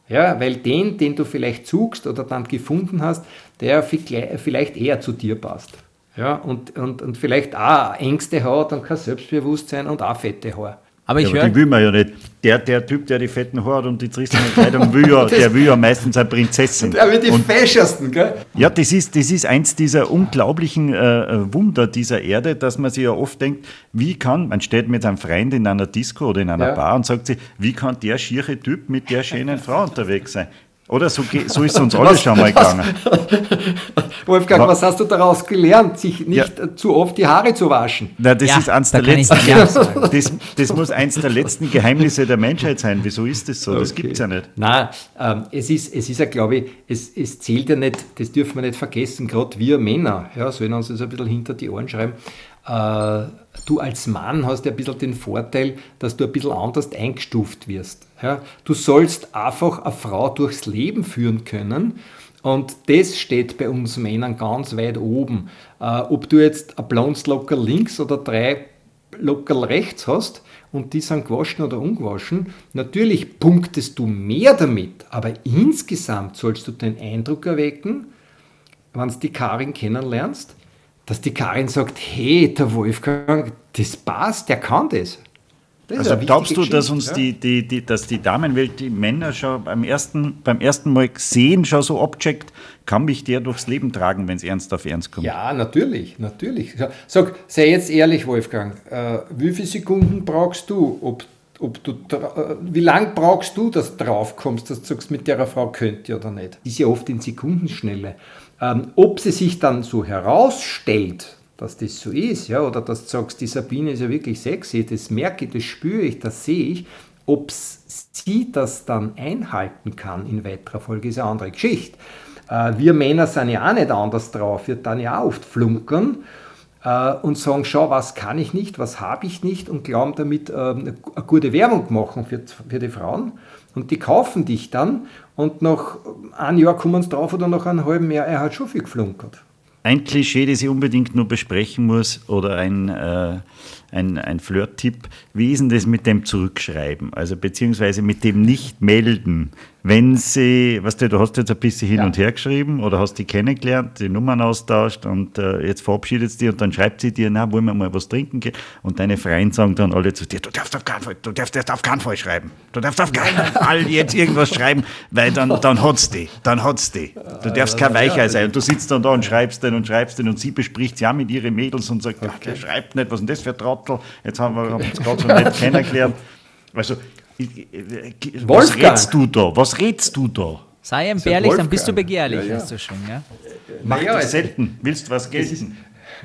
Ja, weil den, den du vielleicht suchst oder dann gefunden hast, der vielleicht eher zu dir passt. Ja, und, und, und vielleicht auch Ängste hat und kein Selbstbewusstsein und auch fette Haare. Aber ich ja, höre. Die will man ja nicht. Der, der Typ, der die fetten Haare hat und die tristeren Kleidung will ja, der will ja meistens eine Prinzessin. Der will die und, fäschersten, gell? Ja, das ist, das ist eins dieser unglaublichen äh, äh, Wunder dieser Erde, dass man sich ja oft denkt, wie kann, man steht mit einem Freund in einer Disco oder in einer ja. Bar und sagt sich, wie kann der schiere Typ mit der schönen Frau unterwegs sein? Oder so, so ist es uns alle schon mal gegangen. Wolfgang, was hast du daraus gelernt, sich nicht ja. zu oft die Haare zu waschen? Na, das ja, ist eins der letzten, das, das, muss eins der letzten Geheimnisse der Menschheit sein. Wieso ist das so? Okay. Das gibt es ja nicht. Nein, ähm, es, ist, es ist ja, glaube ich, es, es zählt ja nicht, das dürfen wir nicht vergessen, gerade wir Männer ja, sollen uns das ein bisschen hinter die Ohren schreiben. Äh, du als Mann hast ja ein bisschen den Vorteil, dass du ein bisschen anders eingestuft wirst. Ja? Du sollst einfach eine Frau durchs Leben führen können. Und das steht bei uns Männern ganz weit oben. Äh, ob du jetzt ein blondes Locker links oder drei Locker rechts hast und die sind gewaschen oder ungewaschen, natürlich punktest du mehr damit, aber insgesamt sollst du den Eindruck erwecken, wenn du die Karin kennenlernst, dass die Karin sagt, hey, der Wolfgang, das passt, der kann das. das also glaubst du, dass uns ja? die, die, die, dass die Damenwelt die Männer schon beim ersten, beim ersten Mal sehen, schon so abcheckt, kann mich der durchs Leben tragen, wenn es ernst auf ernst kommt? Ja, natürlich, natürlich. Sag, sei jetzt ehrlich, Wolfgang, äh, wie viele Sekunden brauchst du, ob, ob du, äh, wie lang brauchst du, dass du drauf kommst, dass du sagst, mit der Frau könnte oder nicht? Ist ja oft in Sekundenschnelle. Ähm, ob sie sich dann so herausstellt, dass das so ist, ja, oder dass du sagst, die Sabine ist ja wirklich sexy, das merke ich, das spüre ich, das sehe ich, ob sie das dann einhalten kann in weiterer Folge, ist eine andere Geschichte. Äh, wir Männer sind ja auch nicht anders drauf, wir dann ja auch oft flunkern äh, und sagen, schau, was kann ich nicht, was habe ich nicht und glauben damit äh, eine gute Werbung machen für, für die Frauen und die kaufen dich dann und nach einem Jahr kommen sie drauf oder nach einem halben Jahr, er hat schon viel geflunkert. Ein Klischee, das ich unbedingt nur besprechen muss oder ein, äh, ein, ein Flirt-Tipp, wie ist denn das mit dem Zurückschreiben, also beziehungsweise mit dem Nicht-Melden? Wenn sie, weißt du, du hast jetzt ein bisschen hin ja. und her geschrieben oder hast die kennengelernt, die Nummern austauscht und äh, jetzt verabschiedet sie und dann schreibt sie dir, na, wollen wir mal was trinken gehen? Und deine Freunde sagen dann alle zu dir, du darfst auf keinen Fall, du darfst jetzt auf keinen Fall schreiben. Du darfst auf keinen Fall jetzt irgendwas schreiben, weil dann, dann hat's die, dann hat's die. Du darfst kein Weicher sein. Und du sitzt dann da und schreibst den und schreibst den und sie bespricht ja mit ihren Mädels und sagt, okay. der schreibt nicht, was ist denn das für ein Trottel? Jetzt haben wir uns gerade so nett kennengelernt. Also was Wolfgang. redst du da? Was redst du da? Sei entbehrlich, dann bist du begehrlich, ja, ja. hast du schon. Ja? Mach naja, das selten. Willst du was gelten?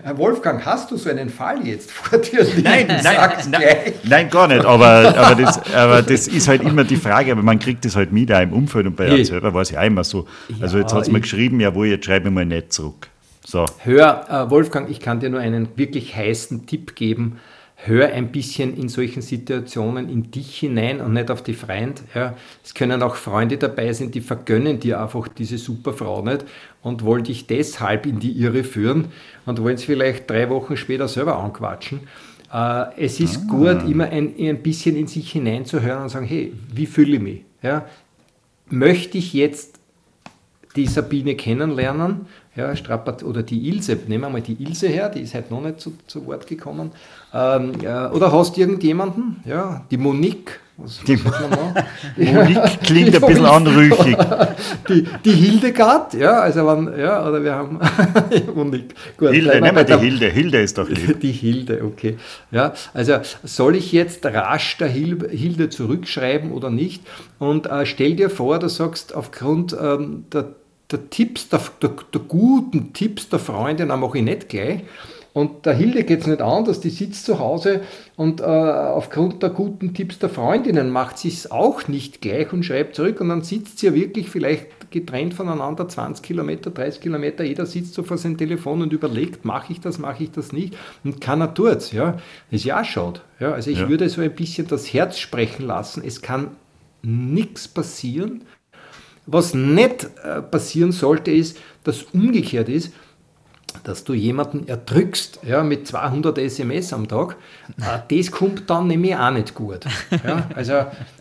Herr Wolfgang, hast du so einen Fall jetzt vor dir liegen? Nein, nein, nein, nein, gar nicht. Aber, aber, das, aber das ist halt immer die Frage. Aber man kriegt das halt mit, auch im Umfeld und bei hey. selber war es ja immer so. Also jetzt hat es mir geschrieben, jawohl, jetzt schreibe ich mal nicht zurück. So. Hör, äh, Wolfgang, ich kann dir nur einen wirklich heißen Tipp geben hör ein bisschen in solchen Situationen in dich hinein und nicht auf die Freund. Ja. Es können auch Freunde dabei sein, die vergönnen dir einfach diese super Frau nicht und wollen dich deshalb in die Irre führen und wollen es vielleicht drei Wochen später selber anquatschen. Äh, es ist ah. gut, immer ein, ein bisschen in sich hineinzuhören und sagen, hey, wie fühle ich mich? Ja. Möchte ich jetzt die Sabine kennenlernen ja, Strapat oder die Ilse, nehmen wir mal die Ilse her, die ist halt noch nicht zu, zu Wort gekommen. Ähm, ja, oder hast du irgendjemanden? Ja, die Monique. Was, die Monique klingt ein bisschen anrüchig. Die, die Hildegard, ja, also wenn, ja, oder wir haben Monique. Gut, Hilde, nehmen wir die Hilde. Hilde ist doch lieb. Die Hilde, okay. Ja, also soll ich jetzt rasch der Hilde zurückschreiben oder nicht? Und äh, stell dir vor, du sagst aufgrund ähm, der der Tipps, der, der, der, guten Tipps der Freundin mache ich nicht gleich. Und der Hilde geht es nicht anders, die sitzt zu Hause und äh, aufgrund der guten Tipps der Freundinnen macht sie es auch nicht gleich und schreibt zurück und dann sitzt sie ja wirklich vielleicht getrennt voneinander 20 Kilometer, 30 Kilometer, jeder sitzt so vor seinem Telefon und überlegt, mache ich das, mache ich das nicht und keiner tut es. Ja. Das ist ja auch schade. Ja. Also ich ja. würde so ein bisschen das Herz sprechen lassen, es kann nichts passieren, was nicht äh, passieren sollte, ist, dass umgekehrt ist, dass du jemanden erdrückst ja, mit 200 SMS am Tag, äh, das kommt dann nämlich auch nicht gut. Ja, also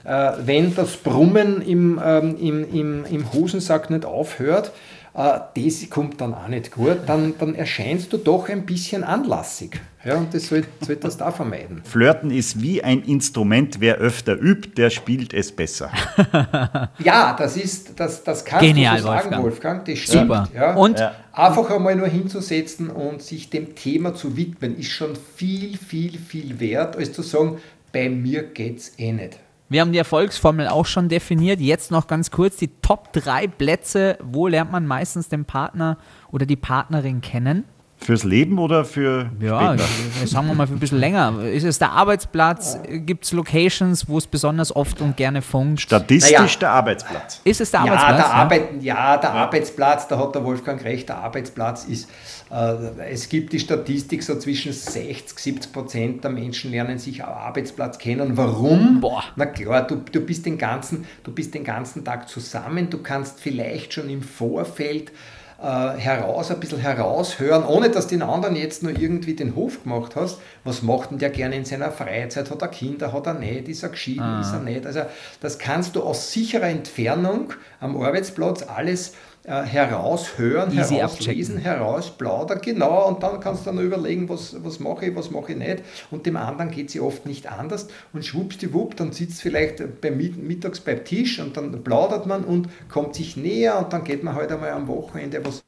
äh, wenn das Brummen im, ähm, im, im, im Hosensack nicht aufhört, das kommt dann auch nicht gut, dann, dann erscheinst du doch ein bisschen anlassig. Ja, und das sollte sollt das da vermeiden. Flirten ist wie ein Instrument, wer öfter übt, der spielt es besser. ja, das ist, das, das kannst Genial, du so sagen, Wolfgang. Wolfgang. Das stimmt. Super. Ja. Und ja. einfach einmal nur hinzusetzen und sich dem Thema zu widmen, ist schon viel, viel, viel wert, als zu sagen, bei mir geht's eh nicht. Wir haben die Erfolgsformel auch schon definiert. Jetzt noch ganz kurz die Top 3 Plätze. Wo lernt man meistens den Partner oder die Partnerin kennen? Fürs Leben oder für Ja, später? sagen wir mal für ein bisschen länger. Ist es der Arbeitsplatz? Gibt es Locations, wo es besonders oft und gerne funkt? Statistisch naja. der Arbeitsplatz. Ist es der ja, Arbeitsplatz? Der ja? Arbeit, ja, der ja. Arbeitsplatz, da hat der Wolfgang recht, der Arbeitsplatz ist, äh, es gibt die Statistik, so zwischen 60, 70 Prozent der Menschen lernen sich am Arbeitsplatz kennen. Warum? Boah. Na klar, du, du, bist den ganzen, du bist den ganzen Tag zusammen, du kannst vielleicht schon im Vorfeld äh, heraus, ein bisschen heraushören, ohne dass den anderen jetzt nur irgendwie den Hof gemacht hast. Was macht denn der gerne in seiner Freizeit? Hat er Kinder? Hat er nicht? Ist er geschieden? Ah. Ist er nicht? Also das kannst du aus sicherer Entfernung am Arbeitsplatz alles äh, heraushören, Easy herauslesen, herausplaudern, genau, und dann kannst du dann überlegen, was, was mache ich, was mache ich nicht. Und dem anderen geht sie oft nicht anders und schwuppsdiwupp, dann sitzt vielleicht beim mittags beim Tisch und dann plaudert man und kommt sich näher und dann geht man heute halt einmal am Wochenende was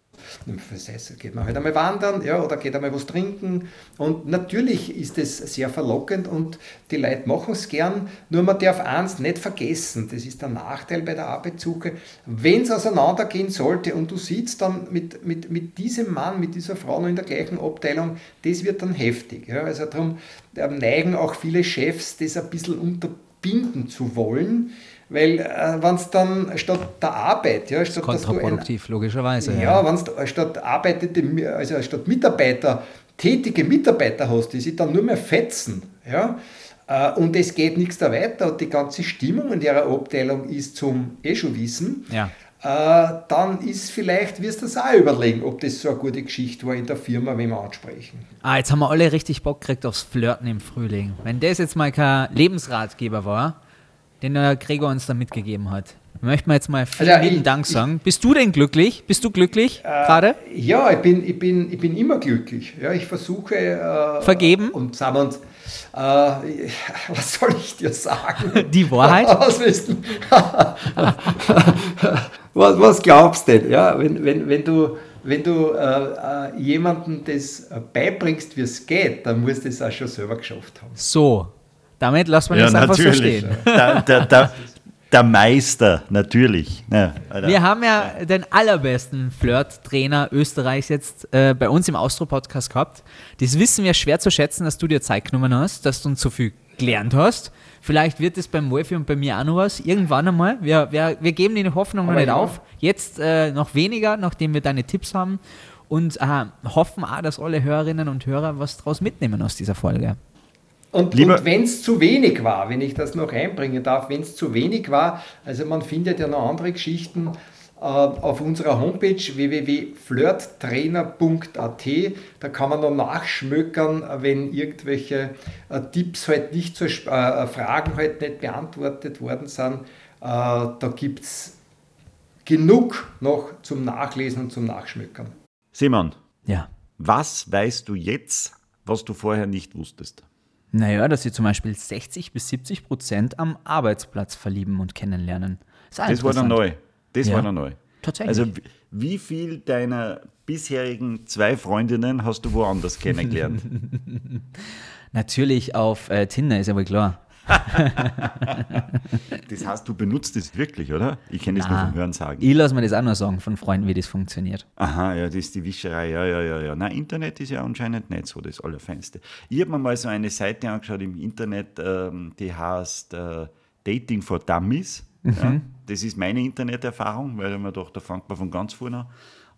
geht man halt einmal wandern ja, oder geht einmal was trinken. Und natürlich ist es sehr verlockend und die Leute machen es gern. Nur man darf eins nicht vergessen, das ist der Nachteil bei der Arbeitssuche. Wenn es auseinandergehen sollte und du sitzt dann mit, mit, mit diesem Mann, mit dieser Frau noch in der gleichen Abteilung, das wird dann heftig. Ja. Also darum äh, neigen auch viele Chefs, das ein bisschen unterbinden zu wollen weil äh, wenn es dann statt der Arbeit, ja, statt kontraproduktiv, ein, logischerweise. Ja, ja. wenn es statt arbeitete, also statt Mitarbeiter, tätige Mitarbeiter hast, die sich dann nur mehr fetzen, ja, äh, und es geht nichts da weiter und die ganze Stimmung in der Abteilung ist zum eh schon wissen, ja. äh, dann ist vielleicht, wirst du das auch überlegen, ob das so eine gute Geschichte war in der Firma, wenn wir ansprechen. Ah, jetzt haben wir alle richtig Bock gekriegt aufs Flirten im Frühling. Wenn das jetzt mal kein Lebensratgeber war, den der Gregor uns da mitgegeben hat. Möchten wir jetzt mal vielen also, lieben Dank sagen. Bist du denn glücklich? Bist du glücklich äh, gerade? Ja, ich bin, ich, bin, ich bin immer glücklich. Ja, ich versuche. Äh, Vergeben? Und sagen wir uns, äh, was soll ich dir sagen? Die Wahrheit? was, was, was glaubst du denn? Ja, wenn, wenn, wenn du wenn du äh, äh, jemandem das beibringst, wie es geht, dann musst du es auch schon selber geschafft haben. So, damit lassen wir ja, das einfach so stehen. Der, der, der, der Meister, natürlich. Ja, wir haben ja den allerbesten Flirt-Trainer Österreichs jetzt äh, bei uns im Austro-Podcast gehabt. Das wissen wir schwer zu schätzen, dass du dir Zeit genommen hast, dass du uns so viel gelernt hast. Vielleicht wird es beim Wolfi und bei mir auch noch was. Irgendwann einmal. Wir, wir, wir geben die Hoffnung noch nicht ja. auf. Jetzt äh, noch weniger, nachdem wir deine Tipps haben. Und äh, hoffen auch, dass alle Hörerinnen und Hörer was draus mitnehmen aus dieser Folge. Und, und wenn es zu wenig war, wenn ich das noch einbringen darf, wenn es zu wenig war, also man findet ja noch andere Geschichten äh, auf unserer Homepage www.flirttrainer.at. Da kann man noch nachschmökern, wenn irgendwelche äh, Tipps halt nicht so, äh, Fragen halt nicht beantwortet worden sind. Äh, da gibt es genug noch zum Nachlesen und zum Nachschmökern. Simon, Ja. was weißt du jetzt, was du vorher nicht wusstest? Naja, dass sie zum Beispiel 60 bis 70 Prozent am Arbeitsplatz verlieben und kennenlernen. Ist Das war dann neu. Das Ja. war dann neu. Tatsächlich. Also wie- viel deiner bisherigen zwei Freundinnen hast du woanders kennengelernt? Natürlich auf äh, Tinder, ist ja wohl klar. das heißt, du benutzt es wirklich, oder? Ich kenne das nur vom Hören sagen. Ich lasse mir das auch noch sagen von Freunden, wie das funktioniert. Aha, ja, das ist die Wischerei. Ja, ja, ja, ja. Nein, Internet ist ja anscheinend nicht so das Allerfeinste. Ich habe mir mal so eine Seite angeschaut im Internet, ähm, die heißt äh, Dating for Dummies. Ja, das ist meine Interneterfahrung, weil ich mir dachte, da fängt man von ganz vorne an.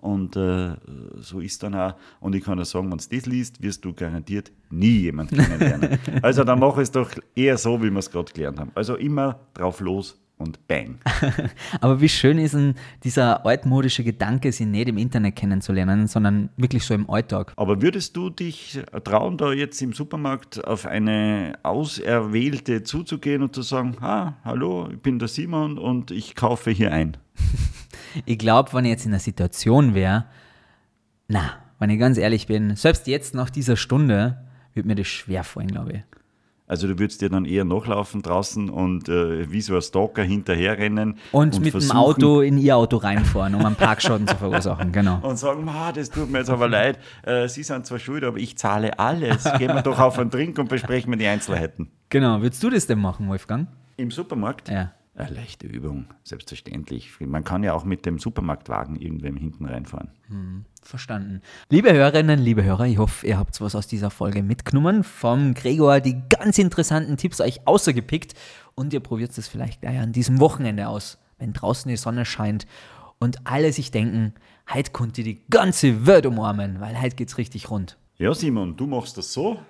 Und äh, so ist dann auch. Und ich kann dir sagen, wenn du das liest, wirst du garantiert nie jemanden kennenlernen. also dann mach es doch eher so, wie wir es gerade gelernt haben. Also immer drauf los und bang. Aber wie schön ist denn dieser altmodische Gedanke, sie nicht im Internet kennenzulernen, sondern wirklich so im Alltag. Aber würdest du dich trauen, da jetzt im Supermarkt auf eine Auserwählte zuzugehen und zu sagen, ah, hallo, ich bin der Simon und ich kaufe hier ein? Ich glaube, wenn ich jetzt in der Situation wäre, na, wenn ich ganz ehrlich bin, selbst jetzt nach dieser Stunde, wird mir das schwer fallen, glaube ich. Also du würdest dir dann eher nachlaufen draußen und äh, wie so ein Stalker hinterherrennen Und, mit dem Auto in ihr Auto reinfahren, um einen Parkschaden zu verursachen, genau. und sagen, das tut mir jetzt aber leid, äh, Sie sind zwar schuld, aber ich zahle alles. Gehen wir doch auf einen Trink und besprechen wir die Einzelheiten. Genau, würdest du das denn machen, Wolfgang? Im Supermarkt? Ja. Eine leichte Übung, selbstverständlich. Man kann ja auch mit dem Supermarktwagen irgendwem hinten reinfahren. Verstanden. Liebe Hörerinnen, liebe Hörer, ich hoffe, ihr habt was aus dieser Folge mitgenommen. Vom Gregor die ganz interessanten Tipps euch außergepickt und ihr probiert es vielleicht gleich an diesem Wochenende aus, wenn draußen die Sonne scheint und alle sich denken, heute konnte die ganze Welt umarmen, weil heute geht's richtig rund. Ja, Simon, du machst das so.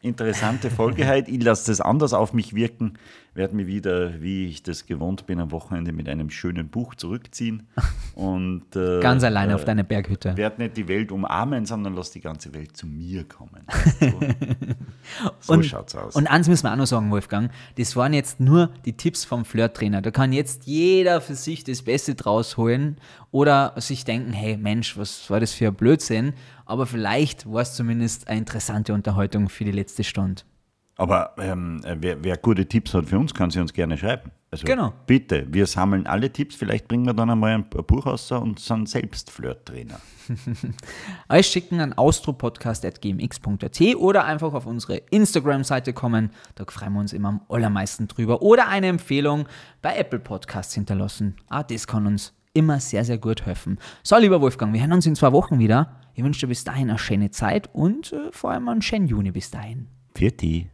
Interessante Folge heute. Ich lasse das anders auf mich wirken. Werde mich wieder, wie ich das gewohnt bin, am Wochenende mit einem schönen Buch zurückziehen. Und, äh, Ganz alleine äh, auf deiner Berghütte. Werd nicht die Welt umarmen, sondern lass die ganze Welt zu mir kommen. So, so und, schaut's aus. Und eins müssen wir auch noch sagen, Wolfgang, das waren jetzt nur die Tipps vom Flirt-Trainer. Da kann jetzt jeder für sich das Beste draus holen oder sich denken, hey Mensch, was war das für ein Blödsinn? Aber vielleicht war es zumindest eine interessante Unterhaltung für die letzte Stunde. Aber ähm, wer, wer gute Tipps hat für uns, kann sie uns gerne schreiben. Also Genau. bitte, wir sammeln alle Tipps. Vielleicht bringen wir dann einmal ein Buch raus und sind selbst Flirt-Trainer. Euch schicken an austropodcast.gmx.at oder einfach auf unsere Instagram-Seite kommen. Da freuen wir uns immer am allermeisten drüber. Oder eine Empfehlung bei Apple Podcasts hinterlassen. Ah, das kann uns immer sehr, sehr gut helfen. So, lieber Wolfgang, wir hören uns in zwei Wochen wieder. Ich wünsche dir bis dahin eine schöne Zeit und äh, vor allem einen schönen Juni bis dahin. Für die.